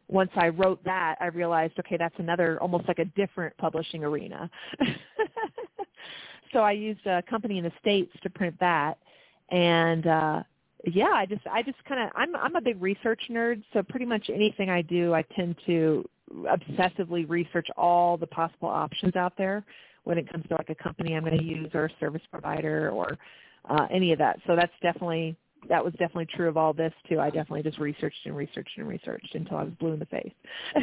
once I wrote that, I realized, okay, that's another almost like a different publishing arena. so I used a company in the states to print that, and uh, yeah, I just I just kind of I'm I'm a big research nerd, so pretty much anything I do, I tend to obsessively research all the possible options out there when it comes to like a company I'm going to use or a service provider or uh, any of that. So that's definitely that was definitely true of all this too. I definitely just researched and researched and researched until I was blue in the face.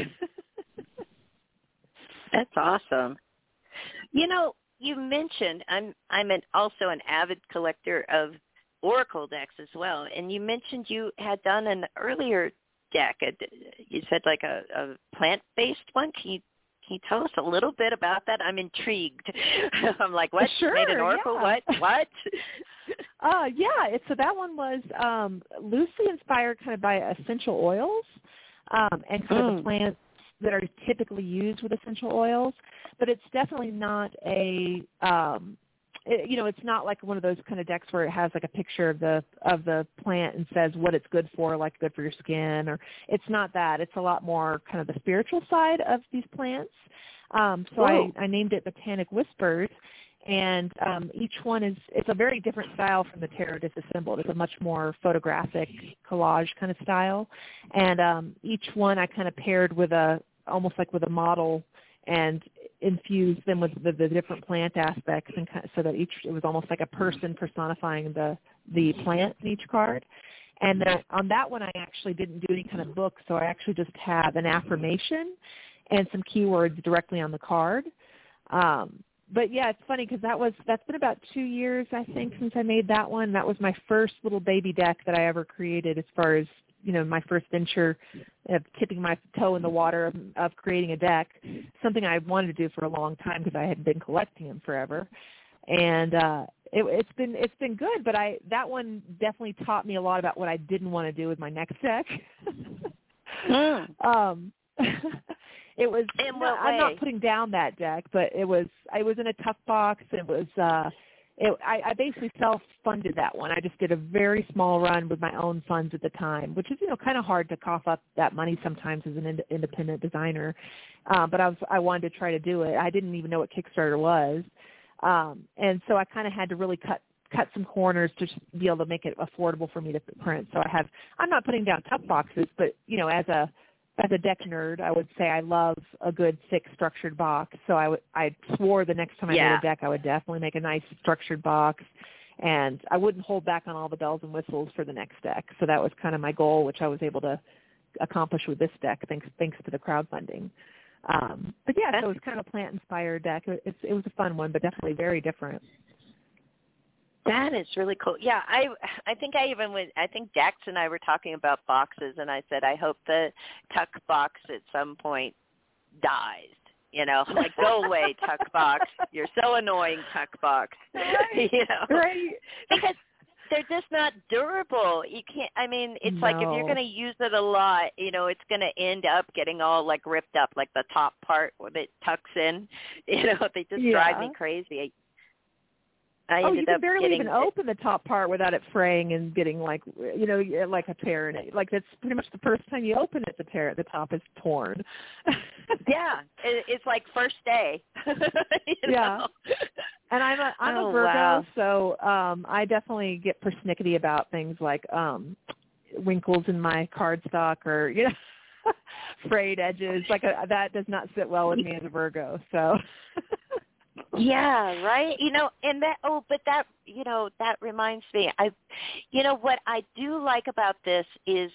That's awesome. You know, you mentioned I'm I'm an, also an avid collector of Oracle decks as well, and you mentioned you had done an earlier deck. You said like a, a plant-based one. Can you can you tell us a little bit about that? I'm intrigued. I'm like, what? Sure, Made an oracle? Yeah. What? What? uh, yeah. It, so that one was um, loosely inspired kind of by essential oils um, and kind mm. of the plants that are typically used with essential oils, but it's definitely not a um, it, you know, it's not like one of those kind of decks where it has like a picture of the of the plant and says what it's good for, like good for your skin, or it's not that. It's a lot more kind of the spiritual side of these plants. Um, so I, I named it Botanic Whispers, and um, each one is it's a very different style from the tarot disassembled. It's a much more photographic collage kind of style, and um, each one I kind of paired with a almost like with a model and infuse them with the, the different plant aspects and kind of, so that each it was almost like a person personifying the the plant in each card. And then on that one, I actually didn't do any kind of book, so I actually just have an affirmation and some keywords directly on the card. Um, but yeah, it's funny because that was that's been about two years I think since I made that one. That was my first little baby deck that I ever created as far as you know my first venture of tipping my toe in the water of, of creating a deck, something I wanted to do for a long time because I had been collecting them forever, and uh, it, it's been it's been good. But I that one definitely taught me a lot about what I didn't want to do with my next deck. mm. um, it was. In what I'm not putting down that deck, but it was. I was in a tough box. It was. uh it, I, I basically self-funded that one. I just did a very small run with my own funds at the time, which is you know kind of hard to cough up that money sometimes as an ind- independent designer. Uh, but I was I wanted to try to do it. I didn't even know what Kickstarter was, um, and so I kind of had to really cut cut some corners to be able to make it affordable for me to print. So I have I'm not putting down tough boxes, but you know as a as a deck nerd, I would say I love a good thick structured box. So I would I swore the next time I yeah. made a deck I would definitely make a nice structured box and I wouldn't hold back on all the bells and whistles for the next deck. So that was kind of my goal, which I was able to accomplish with this deck thanks thanks to the crowdfunding. Um, but yeah, so it was kind of a plant inspired deck. It, it's, it was a fun one, but definitely very different. That is really cool. Yeah, I I think I even went. I think Dax and I were talking about boxes, and I said I hope the tuck box at some point dies. You know, like go away, tuck box. You're so annoying, tuck box. Right. you know, right? Because they're just not durable. You can't. I mean, it's no. like if you're going to use it a lot, you know, it's going to end up getting all like ripped up, like the top part where it tucks in. You know, they just yeah. drive me crazy. I oh, you can barely even open the top part without it fraying and getting like you know like a tear in it. Like that's pretty much the first time you open it, the tear at the top is torn. yeah, it, it's like first day. yeah, know? and I'm a I'm oh, a Virgo, wow. so um I definitely get persnickety about things like um winkles in my cardstock or you know frayed edges. Like a, that does not sit well with me as a Virgo. So. yeah right? You know and that oh but that you know that reminds me i you know what i do like about this is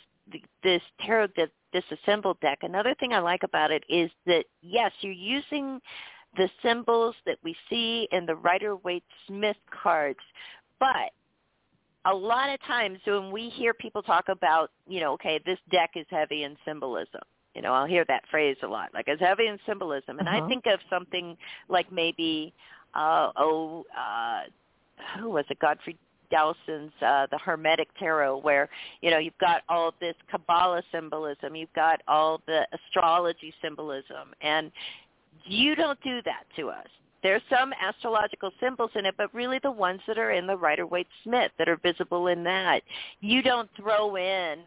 this tarot the, disassembled deck. Another thing i like about it is that yes you're using the symbols that we see in the rider waite smith cards but a lot of times when we hear people talk about you know okay this deck is heavy in symbolism you know, I'll hear that phrase a lot, like as heavy in symbolism. And uh-huh. I think of something like maybe, uh, oh, uh, who was it? Godfrey Dowson's uh, The Hermetic Tarot, where you know you've got all this Kabbalah symbolism, you've got all the astrology symbolism, and you don't do that to us. There's some astrological symbols in it, but really the ones that are in the Rider Waite Smith that are visible in that. You don't throw in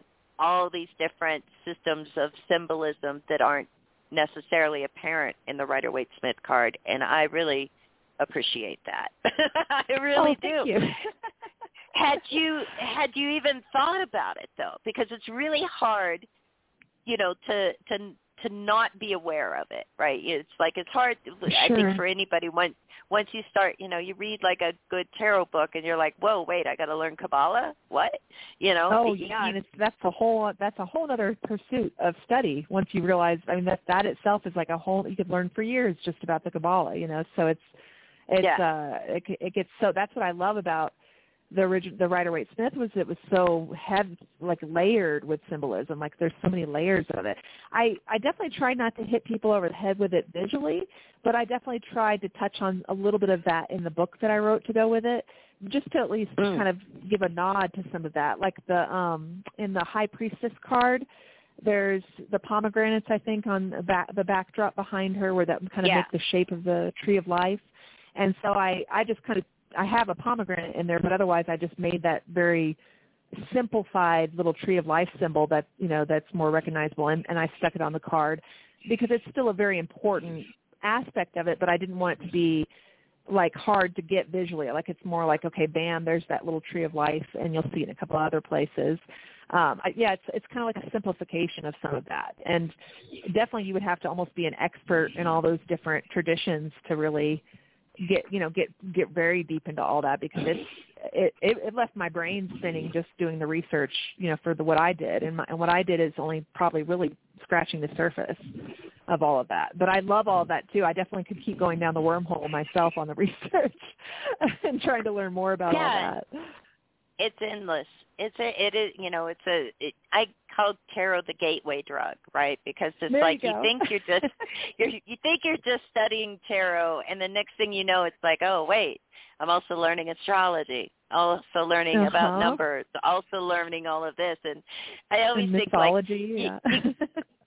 all these different systems of symbolism that aren't necessarily apparent in the Rider Waite Smith card, and I really appreciate that. I really oh, do. You. had you had you even thought about it though? Because it's really hard, you know, to to to not be aware of it, right? It's like it's hard. Sure. I think for anybody once once you start, you know, you read like a good tarot book, and you're like, whoa, wait, I got to learn Kabbalah. What? You know? Oh you, yeah, and it's that's a whole that's a whole other pursuit of study. Once you realize, I mean, that that itself is like a whole you could learn for years just about the Kabbalah. You know, so it's it's yeah. uh it, it gets so that's what I love about the original the Rider Waite Smith was it was so heavy like layered with symbolism like there's so many layers of it i i definitely tried not to hit people over the head with it visually but i definitely tried to touch on a little bit of that in the book that i wrote to go with it just to at least mm. kind of give a nod to some of that like the um in the high priestess card there's the pomegranates i think on the back the backdrop behind her where that kind of yeah. make the shape of the tree of life and so i i just kind of I have a pomegranate in there, but otherwise I just made that very simplified little tree of life symbol that you know that's more recognizable, and, and I stuck it on the card because it's still a very important aspect of it, but I didn't want it to be like hard to get visually. Like it's more like okay, bam, there's that little tree of life, and you'll see it in a couple other places. Um, I, yeah, it's it's kind of like a simplification of some of that, and definitely you would have to almost be an expert in all those different traditions to really get you know get get very deep into all that because it's it, it it left my brain spinning just doing the research you know for the what I did. And my, and what I did is only probably really scratching the surface of all of that. But I love all of that too. I definitely could keep going down the wormhole myself on the research and trying to learn more about yeah. all that it's endless it's a it is you know it's a it, i call tarot the gateway drug right because it's there like you, you think you're just you're you think you're just studying tarot and the next thing you know it's like oh wait i'm also learning astrology also learning uh-huh. about numbers also learning all of this and i always and think mythology, like yeah. you,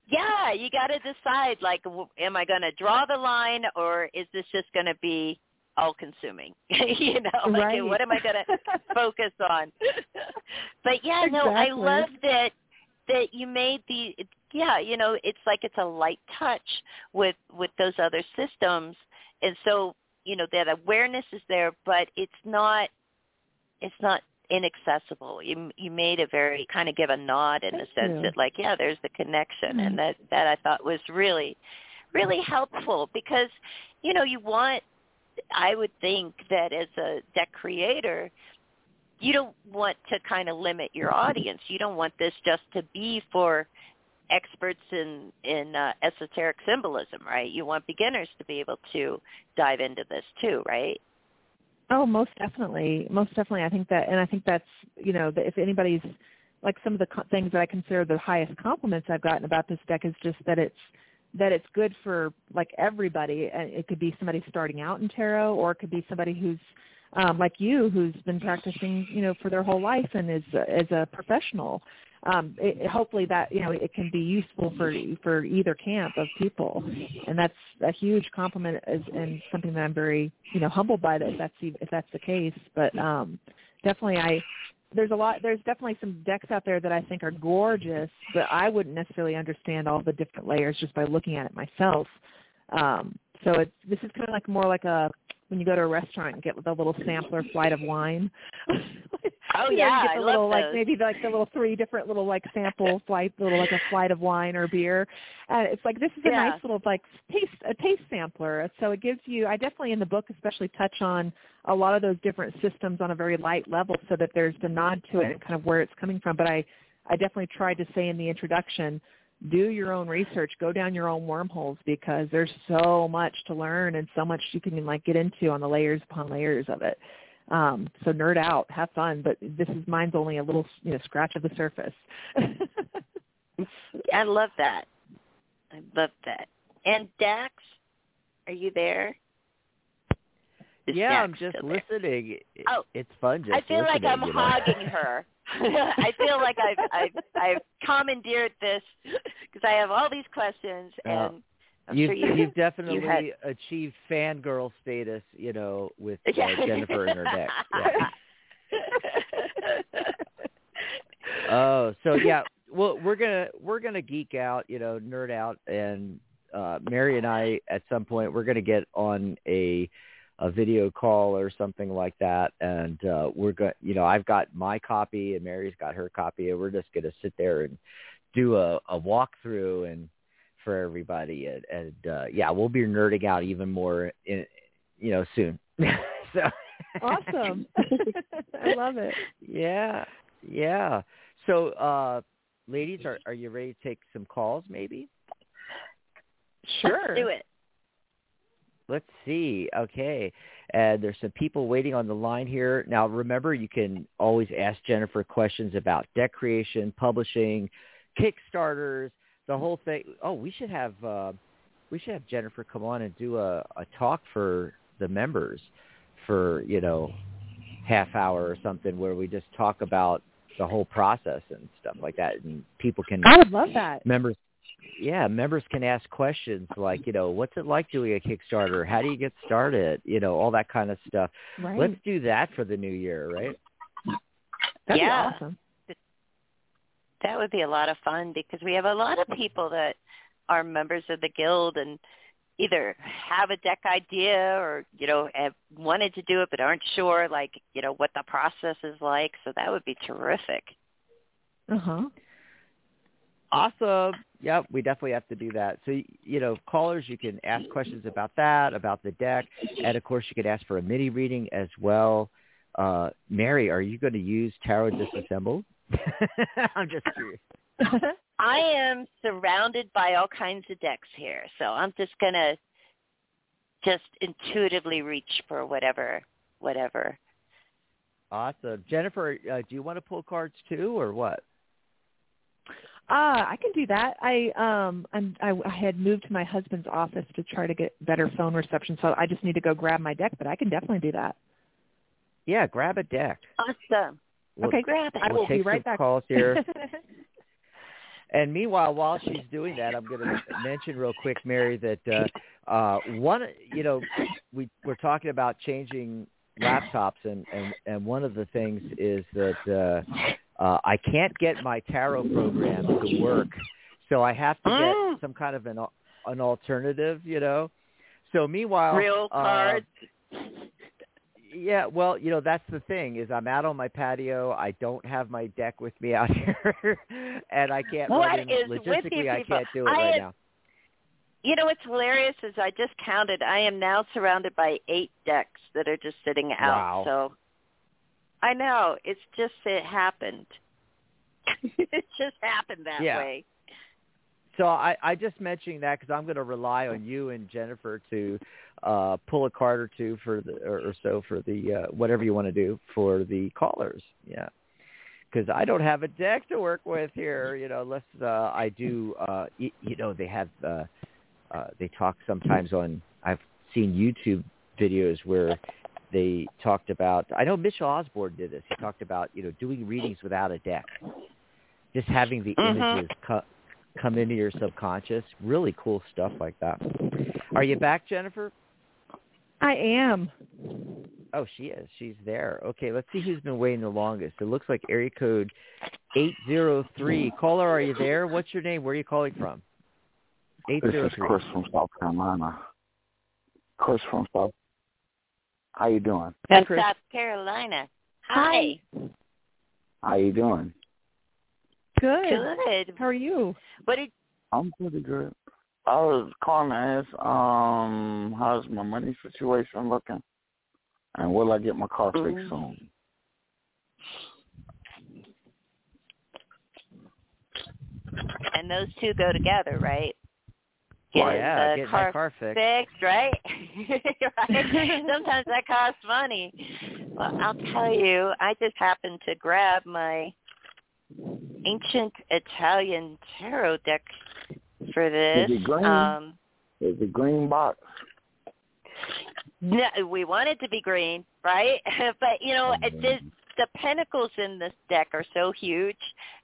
yeah you got to decide like am i going to draw the line or is this just going to be all consuming. you know, like right. what am I going to focus on? but yeah, exactly. no, I love that that you made the yeah, you know, it's like it's a light touch with with those other systems. And so, you know, that awareness is there, but it's not it's not inaccessible. You you made a very kind of give a nod in Thank the sense you. that like, yeah, there's the connection mm-hmm. and that that I thought was really really helpful because you know, you want I would think that as a deck creator, you don't want to kind of limit your audience. You don't want this just to be for experts in in uh, esoteric symbolism, right? You want beginners to be able to dive into this too, right? Oh, most definitely, most definitely. I think that, and I think that's you know, if anybody's like some of the co- things that I consider the highest compliments I've gotten about this deck is just that it's that it's good for like everybody. And it could be somebody starting out in tarot, or it could be somebody who's um, like you, who's been practicing, you know, for their whole life and is as a professional. Um, it, hopefully that you know it can be useful for for either camp of people, and that's a huge compliment as, and something that I'm very you know humbled by that if that's if that's the case. But um, definitely I there's a lot there's definitely some decks out there that I think are gorgeous, but I wouldn't necessarily understand all the different layers just by looking at it myself. Um, so it's this is kind of like more like a when you go to a restaurant and get the little sampler flight of wine. Oh you know, yeah, you get the I little love like those. maybe like the little three different little like sample flight, little like a flight of wine or beer, and it's like this is a Yeah. nice little like taste a taste sampler. So it gives you. I definitely in the book especially touch on a lot of those different systems on a very light level, so that there's the nod to it and kind of where it's coming from. But I I definitely tried to say in the introduction do your own research, go down your own wormholes because there's so much to learn and so much you can like get into on the layers upon layers of it. Um, so nerd out, have fun, but this is mine's only a little you know scratch of the surface. I love that. I love that. And Dax, are you there? Is yeah, I'm just listening. It- Oh, it's fun just I feel like I'm you know? hogging her. I feel like I've I've, I've commandeered this because I have all these questions, and I'm you've, sure you you've definitely had- achieved fangirl status, you know, with uh. Jennifer and her deck. Yeah. Oh, so yeah. Well, we're gonna we're gonna geek out, you know, nerd out, and uh Mary and I at some point we're gonna get on a a video call or something like that, and uh, we're going. To you know, I've got my copy, and Mary's got her copy, and we're just going to sit there and do a, a walkthrough and for everybody, and, and uh, yeah, we'll be nerding out even more, in, you know, soon. so awesome. I love it. Yeah, yeah. So, uh, ladies, are are you ready to take some calls? Maybe. Sure. Let's do it. Let's see. Okay. And there's some people waiting on the line here. Now, remember, you can always ask Jennifer questions about deck creation, publishing, Kickstarters, the whole thing. Oh, we should have uh, we should have Jennifer come on and do a, a talk for the members for you know half hour or something where we just talk about the whole process and stuff like that, and people can. I would love that. Members yeah, members can ask questions like, you know, what's it like doing a Kickstarter? How do you get started? You know, all that kind of stuff. Right. Let's do that for the new year, right? That'd Yeah. be awesome. That would be a lot of fun because we have a lot of people that are members of the guild and either have a deck idea or you know have wanted to do it but aren't sure like you know what the process is like so that would be terrific Uh huh. Awesome. Yep, we definitely have to do that. So, you know, callers, you can ask questions about that, about the deck, and of course, you could ask for a mini reading as well. Uh, Mary, are you going to use Tarot Disassembled? I'm just curious. i am surrounded by all kinds of decks here so i'm just going to just intuitively reach for whatever whatever Awesome. Jennifer, uh, do you want to pull cards too, or what? Uh, I can do that. I um I'm I, I had moved to my husband's office to try to get better phone reception, so I just need to go grab my deck, but I can definitely do that. Yeah, grab a deck. awesome We'll, okay, grab it I we'll will take be right some back. calls here. And meanwhile, while she's doing that, I'm going to mention real quick, Mary, that uh, uh, one, you know, we we're talking about changing laptops, and and and one of the things is that uh, uh, I can't get my tarot program to work, so I have to Mm. get some kind of an al- an alternative, you know. So meanwhile, real uh, cards yeah, well, you know that's the thing is I'm out on my patio. I don't have my deck with me out here, and I can't What is with you logistically. I can't do it I right had- now. You know what's hilarious is I just counted. I am now surrounded by eight decks that are just sitting Wow. out. So I know it's just it happened. it just happened that Yeah. way. So I, I just mentioning that because I'm going to rely on you and Jennifer to uh, pull a card or two for the or, or so for the uh, whatever you want to do for the callers. Yeah, because I don't have a deck to work with here. You know, unless uh, I do. Uh, y- you know, they have. Uh, uh, they talk sometimes on. I've seen YouTube videos where they talked about. I know Mitchell Osborne did this. He talked about you know doing readings without a deck, just having the Mhm. images co- come into your subconscious. Really cool stuff like that. Are you back, Jennifer? I am. Oh, she is. She's there. Okay, let's see who's been waiting the longest. It looks like area code 803. Caller, are you there? What's your name? Where are you calling from? 803. This is 803. Chris from South Carolina. Chris from South. How you doing? From Chris. South Carolina. Hi. Hi. How you doing? Good. Good. How are you? What did I'm pretty good. I was calling to ask, um, how's my money situation looking? And will I get my car fixed Mm. soon? and those two go together, right? Yeah, Getting yeah, the getting car car fixed. fixed, right? right? Sometimes that costs money. Well, I'll tell you, I just happened to grab my ancient Italian tarot deck for this. Is it green? Um, Is it green box? no, we want it to be green, right? but you know, it just, the pentacles in this deck are so huge.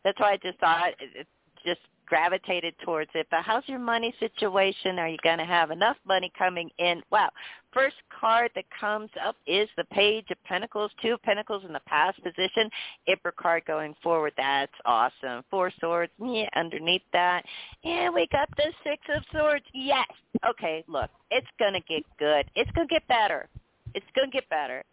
That's why I just thought it it just gravitated towards it. But how's your money situation? Are you going to have enough money coming in? Wow. First card that comes up is the Page of Pentacles, two of Pentacles in the past position. Emperor card going forward. That's awesome. Four swords yeah, underneath that. And we got the Six of Swords. Yes. Okay, look, it's going to get good. It's going to get better. It's going to get better.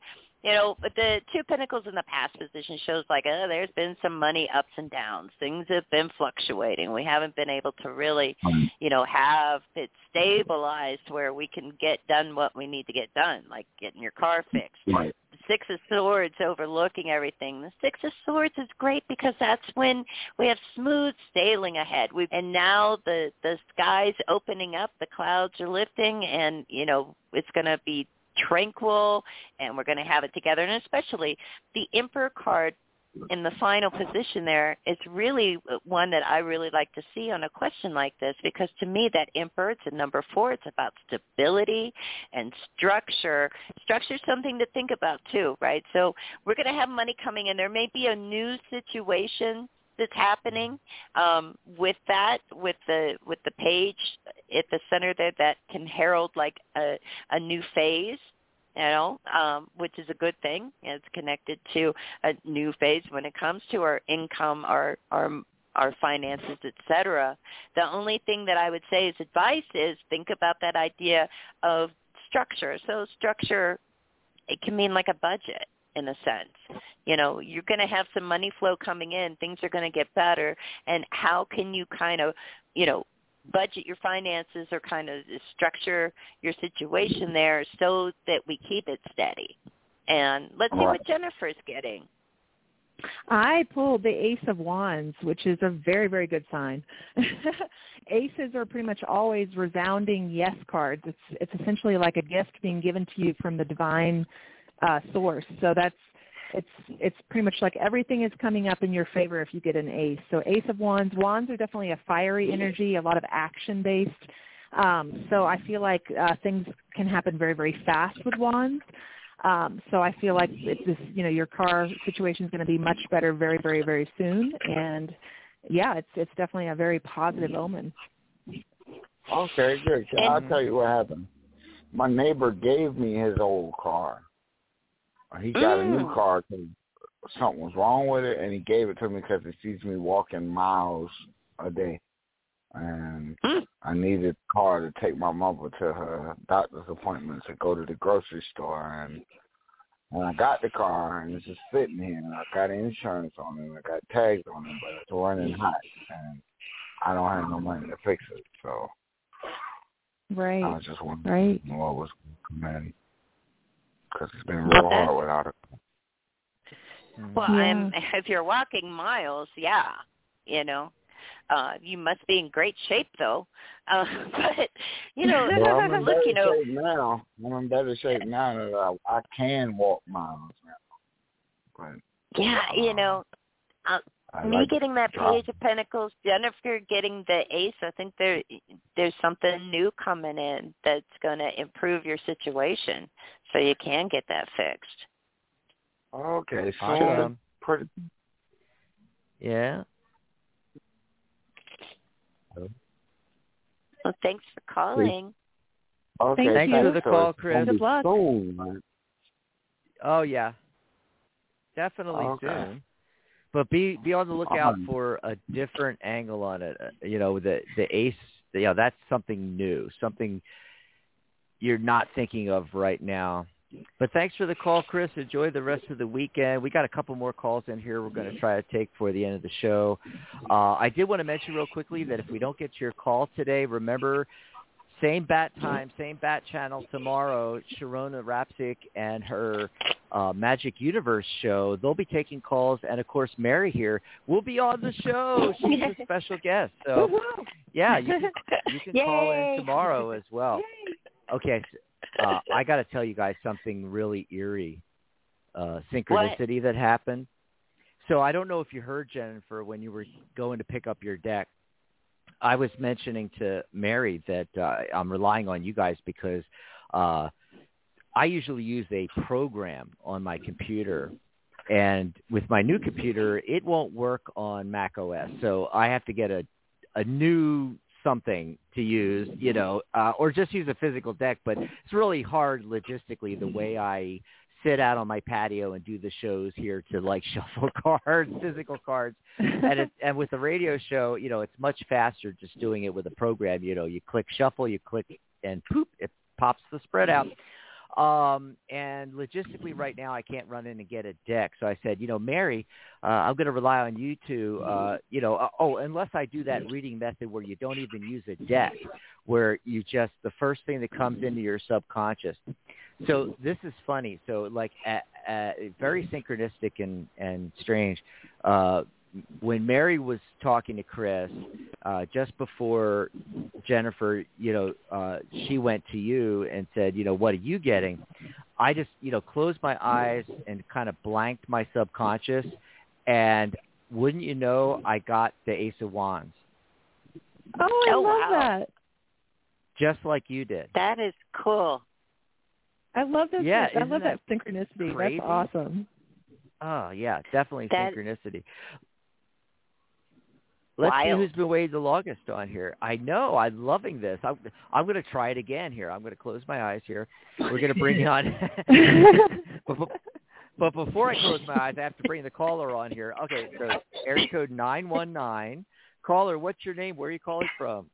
You know, but the two pentacles in the past position shows like, oh, there's been some money ups and downs. Things have been fluctuating. We haven't been able to really, mm. you know, have it stabilized where we can get done what we need to get done, like getting your car fixed. Right. The Six of Swords overlooking everything. The Six of Swords is great because that's when we have smooth sailing ahead. We and now the the sky's opening up, the clouds are lifting, and you know it's going to be tranquil and we're going to have it together. And especially the emperor card in the final position there is really one that I really like to see on a question like this because to me that emperor it's a number four. It's about stability and structure. Structure is something to think about too right? So we're going to have money coming in. There may be a new situation that's happening um, with that, with the with the page at the center there that can herald like a, a new phase, you know, um, which is a good thing. It's connected to a new phase when it comes to our income, our our our finances, etc. The only thing that I would say as advice is think about that idea of structure. So structure, it can mean like a budget in a sense. You know, you're going to have some money flow coming in. Things are going to get better. And how can you kind of, you know, budget your finances or kind of structure your situation there so that we keep it steady? And let's see what Jennifer's getting. I pulled the Ace of Wands, which is a very, very good sign. Aces are pretty much always resounding yes cards. It's it's essentially like a gift being given to you from the divine uh, source. So that's it's it's pretty much like everything is coming up in your favor if you get an ace. So ace of wands, wands are definitely a fiery energy, a lot of action based. Um, so I feel like uh, things can happen very very fast with wands. Um, so I feel like it's this, you know, your car situation is going to be much better very very very soon. And yeah, it's it's definitely a very positive omen. Okay, good. I'll tell you what happened. My neighbor gave me his old car he got mm. a new car because something was wrong with it, and he gave it to me because he sees me walking miles a day, and mm. I needed a car to take my mother to her doctor's appointments and go to the grocery store, and and I got the car and it's just sitting here, and I got insurance on it, I got tags on it, but it's running hot, and I don't have no money to fix it, so. Right. I was just wondering right. what was coming because it's been real hard without it. Well, yeah. I'm, if you're walking miles, yeah, you know, uh, you must be in great shape though. Uh, but you know, well, I'm in look, you know, shape now I'm in better shape now that I, I can walk miles now. But yeah, uh, you know, uh, me like getting that page of pentacles, Jennifer getting the ace. I think there there's something new coming in that's going to improve your situation, so you can get that fixed. Okay, so um, pretty. Yeah. Well, thanks for calling. Okay, Thank thanks you. for the call, Chris. Good luck. Soon, oh yeah, definitely okay. soon. But be be on the lookout for a different angle on it. Uh, you know, the the ace. You know, that's something new, something you're not thinking of right now. But thanks for the call, Chris. Enjoy the rest of the weekend. We got a couple more calls in here we're going to try to take for the end of the show. Uh, I did want to mention real quickly that if we don't get your call today, remember same bat time, same bat channel tomorrow. Sharona Rapsic and her uh, Magic Universe show. They'll be taking calls, and of course, Mary here will be on the show. She's a special guest. So, yeah, you can, you can call in tomorrow as well. Okay, uh, I got to tell you guys something really eerie uh, synchronicity what? that happened. So I don't know if you heard Jennifer when you were going to pick up your deck. I was mentioning to Mary that uh, I'm relying on you guys because uh, I usually use a program on my computer, and with my new computer, it won't work on Mac OS. So I have to get a a new something to use, you know, uh, or just use a physical deck. But it's really hard logistically the way I sit out on my patio and do the shows here to like shuffle cards, physical cards, and it, and with the radio show, you know, it's much faster just doing it with a program. You know, you click shuffle, you click and poop, it pops the spread out. Um, and logistically, right now, I can't run in and get a deck. So I said, you know, Mary, uh, I'm going to rely on you to, uh, you know, uh, oh, unless I do that reading method where you don't even use a deck, where you just the first thing that comes into your subconscious. So this is funny. So like, uh, uh, very synchronistic and and strange. Uh, when Mary was talking to Chris uh, just before Jennifer, you know, uh, she went to you and said, you know, what are you getting? I just, you know, closed my eyes and kind of blanked my subconscious, and wouldn't you know, I got the Ace of Wands. Oh, I Oh, love wow. that. Just like you did. That is cool. I love this. Yeah, I love that, that synchronicity. crazy? That's awesome. Oh yeah, definitely That- synchronicity. Let's see who's been waiting the longest on here. I know. I'm loving this. I'm I'm going to try it again here. I'm going to close my eyes here. We're going to bring on. but, but, but before I close my eyes, I have to bring the caller on here. Okay, so area code nine one nine. Caller, what's your name? Where are you calling from?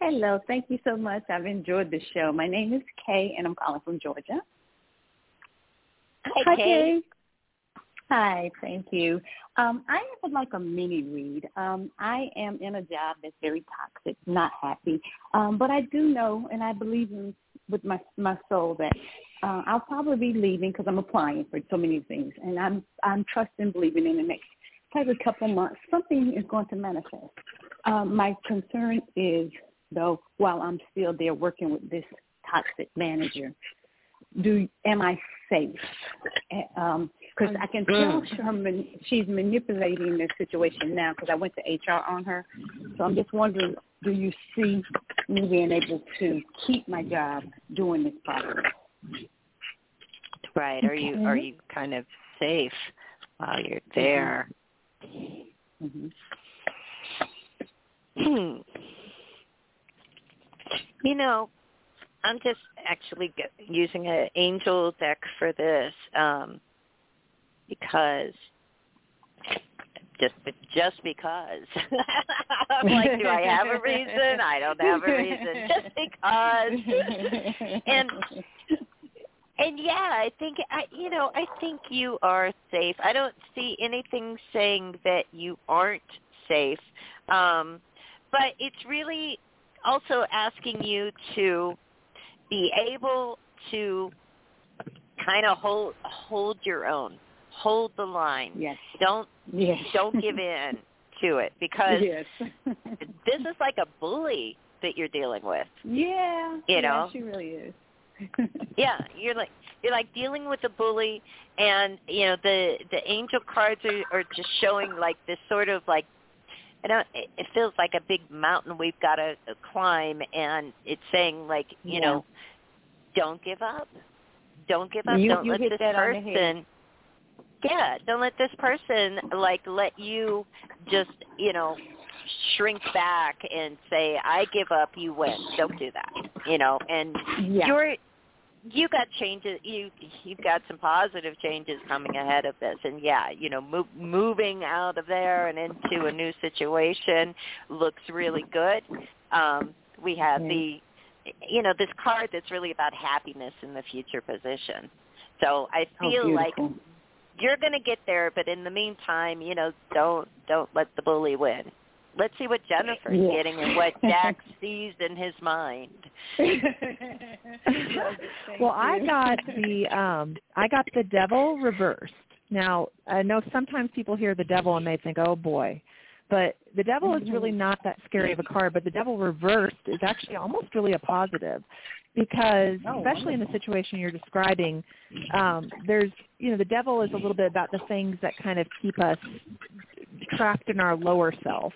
Hello, thank you so much. I've enjoyed the show. My name is Kay, and I'm calling from Georgia. Hi, Kay. Kay. Hi, thank you. Um, I would like a mini read. Um, I am in a job that's very toxic, not happy, um, but I do know, and I believe in with my my soul that uh, I'll probably be leaving because I'm applying for so many things, and I'm I'm trusting, believing in the next probably couple months something is going to manifest. Um, my concern is though, while I'm still there working with this toxic manager, do am I safe? Because I can tell her man, she's manipulating the situation now. Because I went to HR on her, so I'm just wondering, do you see me being able to keep my job during this process? Right. Are you are you kind of safe while you're there? hmm Hmm. You know, I'm just actually g- using an angel deck for this um, because just just because. I'm like, do I have a reason? I don't have a reason. Just because. And and yeah, I think I you know, I think you are safe. I don't see anything saying that you aren't safe. Um but it's really also asking you to be able to kind of hold hold your own. Hold the line. yes. Don't Yes. don't give in to it because yes. this is like a bully that you're dealing with. yeah. You yeah, know? she really is. Yeah, you're like you're like dealing with a bully, and you know the the angel cards are, are just showing like this sort of like I don't. It, feels like a big mountain we've got to climb, and it's saying like you Yeah. know, don't give up, don't give up, You- don't you let this that on the head. person. Yeah, don't let this person like let you just you know shrink back and say I give up, you win. Don't do that. You know, and Yeah. you're you got changes you you've got some positive changes coming ahead of this and yeah you know move, moving out of there and into a new situation looks really good um we have the you know this card that's really about happiness in the future position so i Oh, feel like beautiful. You're going to get there but in the meantime you know don't don't let the bully win let's see what jennifer's Yeah. getting and what Dax sees in his mind well, I got the um I got the devil reversed. Now, I know sometimes people hear the devil and they think, "Oh boy." But the devil is really not that scary of a card, but the devil reversed is actually almost really a positive because Oh, especially in the situation you're describing, um there's you know, the devil is a little bit about the things that kind of keep us trapped in our lower self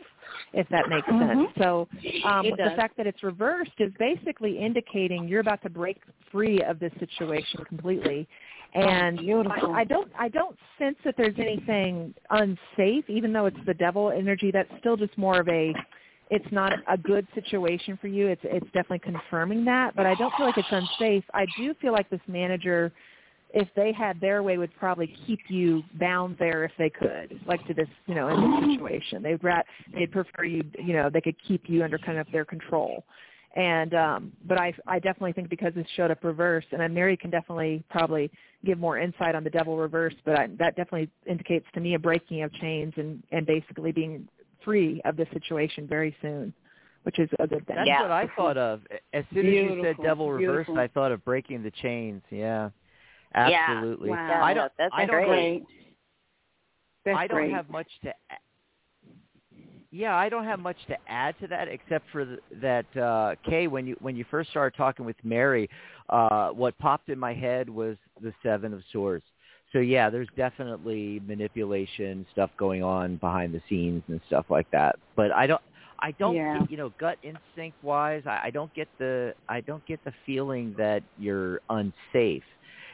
if that makes sense. Mhm. So um, the fact that it's reversed is basically indicating you're about to break free of this situation completely. And beautiful. I, I don't I don't sense that there's anything unsafe, even though it's the devil energy. That's still just more of a it's not a good situation for you. It's it's definitely confirming that, but I don't feel like it's unsafe. I do feel like this manager if they had their way would probably keep you bound there if they could like to this you know in this situation they'd rat they'd prefer you you know they could keep you under kind of their control And um but I I definitely think because this showed up reverse, and then Mary can definitely probably give more insight on the devil reverse, but I, that definitely indicates to me a breaking of chains and and basically being free of the situation very soon, which is a good thing. That's Yeah. what I thought of. As soon as you said devil reverse, beautiful. I thought of breaking the chains. Yeah, Yeah. absolutely. Wow. I don't. That's I don't. great. Great. That's I don't great. have much to. Yeah, I don't have much to add to that except for th- that uh Kay when you when you first started talking with Mary, uh what popped in my head was the 7 of swords. So yeah, there's definitely manipulation stuff going on behind the scenes and stuff like that. But I don't I don't Yeah. you know gut instinct wise, I, I don't get the I don't get the feeling that you're unsafe.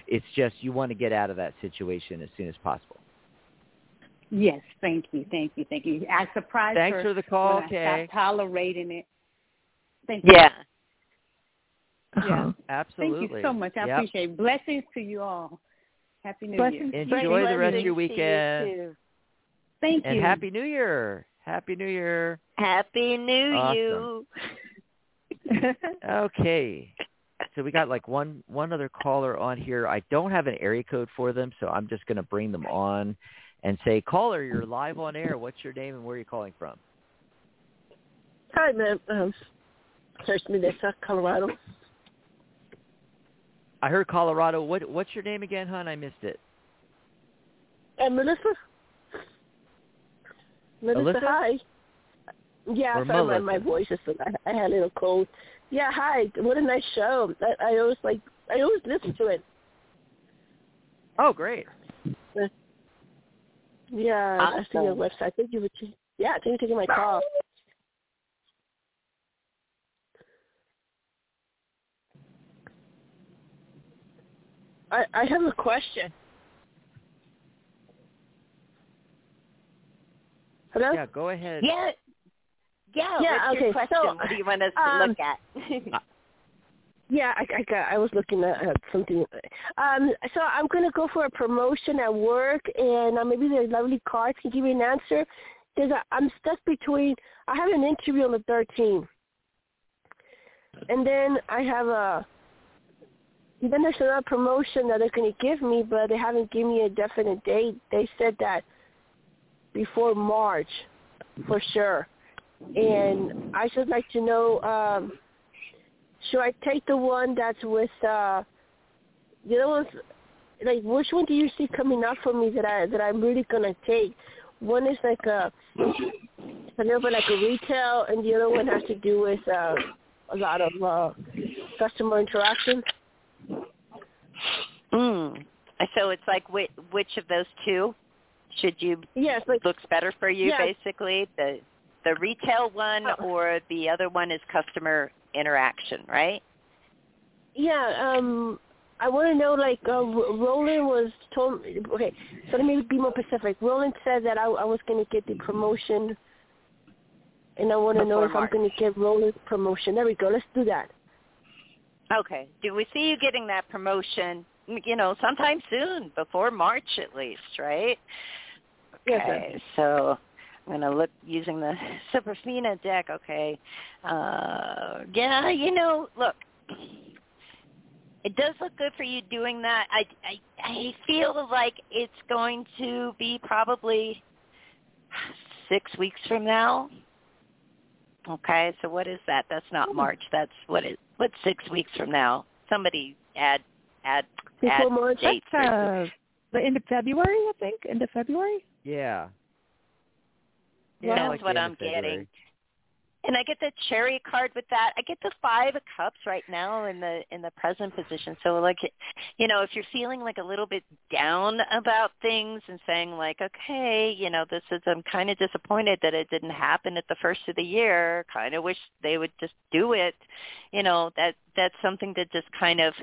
It's just you want to get out of that situation as soon as possible. Yes, thank you, thank you, thank you. I surprised Thanks her for the call, when I Kay. stopped tolerating it. Thank you. Yeah. Uh-huh. Absolutely. Thank you so much. I Yep. appreciate it. Blessings to you all. Happy New Blessings Year. to you. Enjoy the rest of your Blessings to you, weekend. too. Thank And you. happy New Year. Happy New Year. Happy New Awesome. You. Okay. So we got like one one other caller on here. I don't have an area code for them, so I'm just going to bring them on and say, "Caller, you're live on air. What's your name and where are you calling from?" Hi, ma'am. Um, First Melissa, Colorado. I heard Colorado. What what's your name again, hon? I missed it. And Melissa? Melissa, Alyssa? hi. Yeah, Or sorry, my, my voice is, I, I had a little cold. Yeah, hi. What a nice show. I, I always like, I always listen to it. Oh, great. Yeah, I see your Awesome. website. Thank you for, t- yeah, thank you for taking my call. I, I have a question. Hello? Yeah, go ahead. Yeah. Yeah. Yeah, okay, question? so, what do you want us to um, look at? Yeah, I, I got. I was looking at, at something. Um, so I'm gonna go for a promotion at work, and uh, maybe the lovely cards can give me an answer. Because I'm stuck between. I have an interview on the 13th, and then I have a. Then there's another promotion that they're gonna give me, but they haven't given me a definite date. They said that before March, for sure. And I just like to know. um should I take the one that's with uh the other ones like which one do you see coming up for me that I that I'm really gonna take? One is like a a little bit like a retail and the other one has to do with uh a lot of uh customer interaction. mm. So it's like which, which of those two should you Yes, like looks better for you Yeah. basically? The the retail one Oh. or the other one is customer interaction, right? yeah, um I want to know like uh, Roland was told okay, so let me be more specific. Roland said that I, I was going to get the promotion and I want to know if I'm going to get Roland's promotion. There we go. Let's do that. Okay. Do we see you getting that promotion, you know, sometime soon, before March at least, right? Yes. Okay. So I'm going to look using the Superfina deck. Okay. Uh, yeah, you know, look, it does look good for you doing that. I, I, I feel like it's going to be probably six weeks from now. Okay, so what is that? That's not March. That's what is what's six weeks from now? Somebody add add add Before March? dates. That's uh, the end of February, I think. End of February. Yeah. That's like what I'm getting. And I get the cherry card with that. I get the five of cups right now in the in the present position. So like, you know, if you're feeling like a little bit down about things and saying like, okay, you know, this is I'm kind of disappointed that it didn't happen at the first of the year. Kind of wish they would just do it. You know, that that's something to just kind of,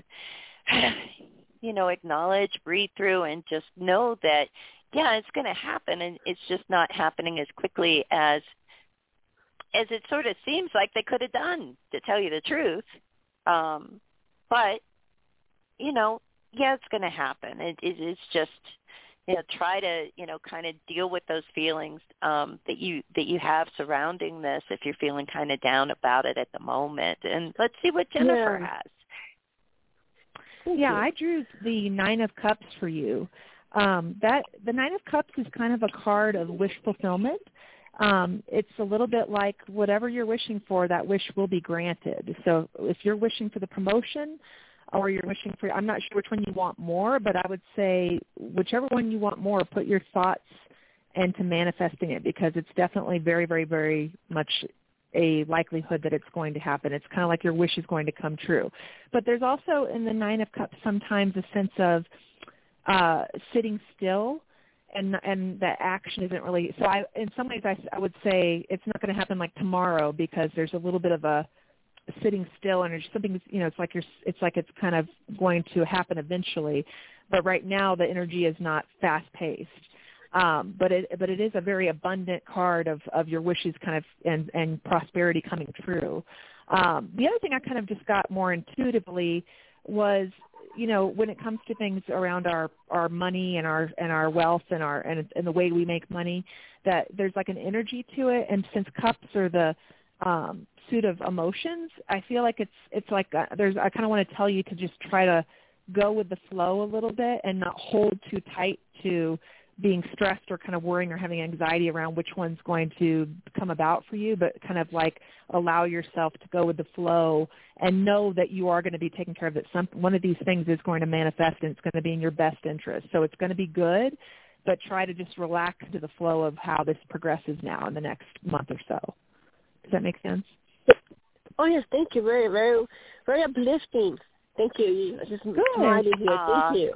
you know, acknowledge, breathe through, and just know that yeah, it's going to happen, and it's just not happening as quickly as as it sort of seems like they could have done, to tell you the truth. Um, but you know, yeah, it's going to happen. It, it, it's just you know try to you know kind of deal with those feelings um that you that you have surrounding this if you're feeling kind of down about it at the moment and let's see what jennifer Yeah. has Thank yeah, you. I drew the nine of cups for you. Um, that the nine of cups is kind of a card of wish fulfillment. Um, it's a little bit like whatever you're wishing for, that wish will be granted. So if you're wishing for the promotion, or you're wishing for, I'm not sure which one you want more, but I would say whichever one you want more, put your thoughts into manifesting it because it's definitely very, very, very much a likelihood that it's going to happen. It's kind of like your wish is going to come true. But there's also in the Nine of Cups sometimes a sense of uh, sitting still and and that action isn't really so I in some ways I, I would say it's not going to happen like tomorrow because there's a little bit of a sitting still and there's something you know it's like you're it's like it's kind of going to happen eventually but right now the energy is not fast paced um, but it but it is a very abundant card of of your wishes kind of and and prosperity coming true. Um, the other thing I kind of just got more intuitively was you know when it comes to things around our our money and our and our wealth and our and, and the way we make money that there's like an energy to it. And since cups are the um suit of emotions i feel like it's it's like uh there's i kind of want to tell you to just try to go with the flow a little bit and not hold too tight to being stressed or kind of worrying or having anxiety around which one's going to come about for you, but kind of like allow yourself to go with the flow and know that you are going to be taken care of. That some one of these things is going to manifest and it's going to be in your best interest. So it's going to be good, but try to just relax to the flow of how this progresses now in the next month or so. Does that make sense? Oh yes, thank you. Very, very, very uplifting. Thank you. Just. Aw. Thank you.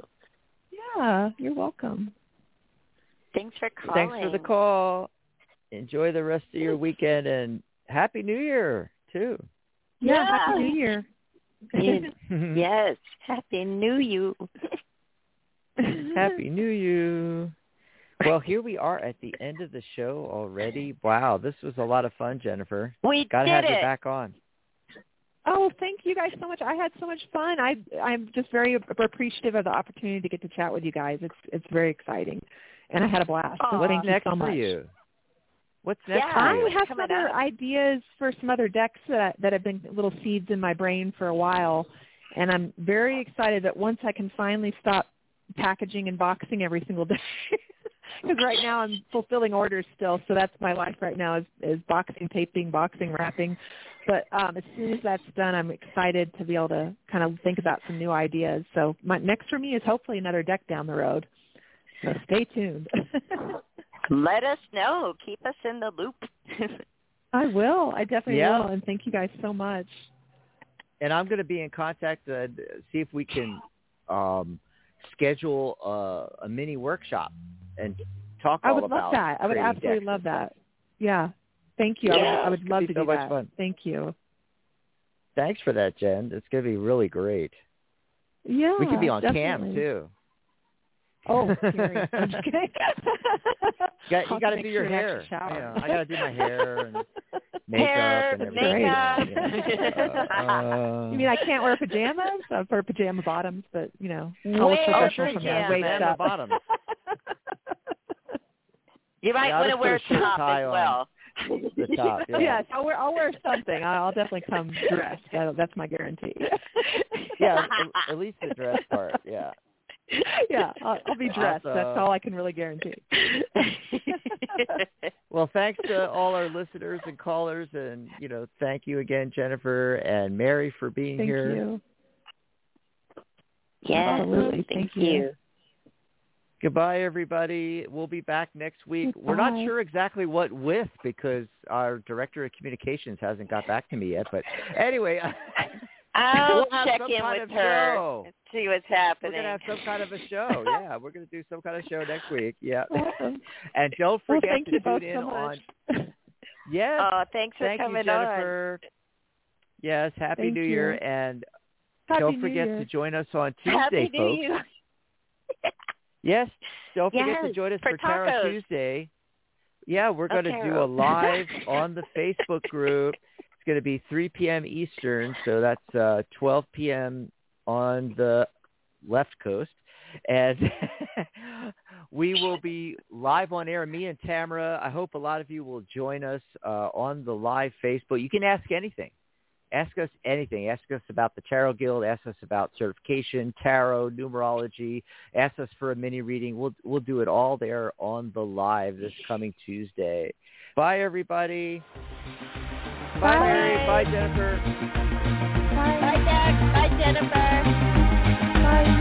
Yeah, you're welcome. Thanks for calling Thanks for the call. Enjoy the rest of your weekend and happy New Year too. Yeah, Yeah. happy New Year. Yes happy new you Happy New You. Well, here we are at the end of the show already. Wow, this was a lot of fun, Jennifer. we Got to did have you it back on. Oh, thank you guys so much. I had so much fun. I I'm just very appreciative of the opportunity to get to chat with you guys. It's it's very exciting, and I had a blast. So Aw. What's thank you next so much. for you? What's next Yeah. for I have some other up. ideas for some other decks that that have been little seeds in my brain for a while, and I'm very excited that once I can finally stop packaging and boxing every single day. Because right now I'm fulfilling orders still, so that's my life right now is is boxing, taping, boxing, wrapping. But um, as soon as that's done, I'm excited to be able to kind of think about some new ideas. So my next for me is hopefully another deck down the road. So stay tuned. let us know keep us in the loop I will. I definitely Yeah. will. And thank you guys so much. and I'm going to be in contact to see if we can um, schedule a, a mini workshop and talk I would about love that. I would absolutely decks love that. Yeah. Thank you. I would, Yeah, I would love gonna to be so do much that. fun. Thank you. Thanks for that, Jen. It's going to be really great. Yeah. we could be on cam too. Oh, Terry. I'm just kidding. You got, I'll you got to do your sure and hair. actually. You know, I got to do my hair and makeup Hair, and everything. makeup. Yeah. Uh, you mean I can't wear pajamas? I wear pajama bottoms, but you know, I'll look Wear professional from the pajamas. waist up. bottoms. you might Yeah, want to wear a put a shirt top tie as on. well the top. Yeah. yes, I'll wear I'll wear something. I'll I'll definitely come dressed. That, that's my guarantee. yeah, at, at least the dress part. Yeah. yeah, I'll, I'll be dressed. That's uh, all I can really guarantee. Well, thanks to all our listeners and callers, and you know, thank you again, Jennifer and Mary, for being Thank here. you. yes Absolutely. thank Thank you. you Goodbye, everybody. We'll be back next week. We're not sure exactly what with because our director of communications hasn't got back to me yet. But anyway, I'll We'll check in with her show. and see what's happening. we're gonna have some kind of a show. Yeah, we're gonna do some kind of show next week. Yeah, and don't Well, forget thank to you tune in so on. Yes, Oh, thanks for thank you, coming Jennifer. Yes, happy Thank New you. Year, and Happy don't forget to join us on on. Tuesday, Happy folks. Yes, don't forget to join us for for, Tarot. Tuesday. Yeah, we're going to do a live on the Facebook group. Going to be 3 p.m. Eastern, so that's uh, 12 p.m. on the left coast. And we will be live on air. Me and Tamara. I hope a lot of you will join us uh, on the live Facebook. You can ask anything. Ask us anything. Ask us about the Tarot Guild. Ask us about certification, tarot, numerology. Ask us for a mini reading. We'll we'll do it all there on the live this coming Tuesday. Bye everybody. Bye, Bye Mary. Bye, Jennifer. Bye. Bye, Doug. Bye, Jennifer. Bye.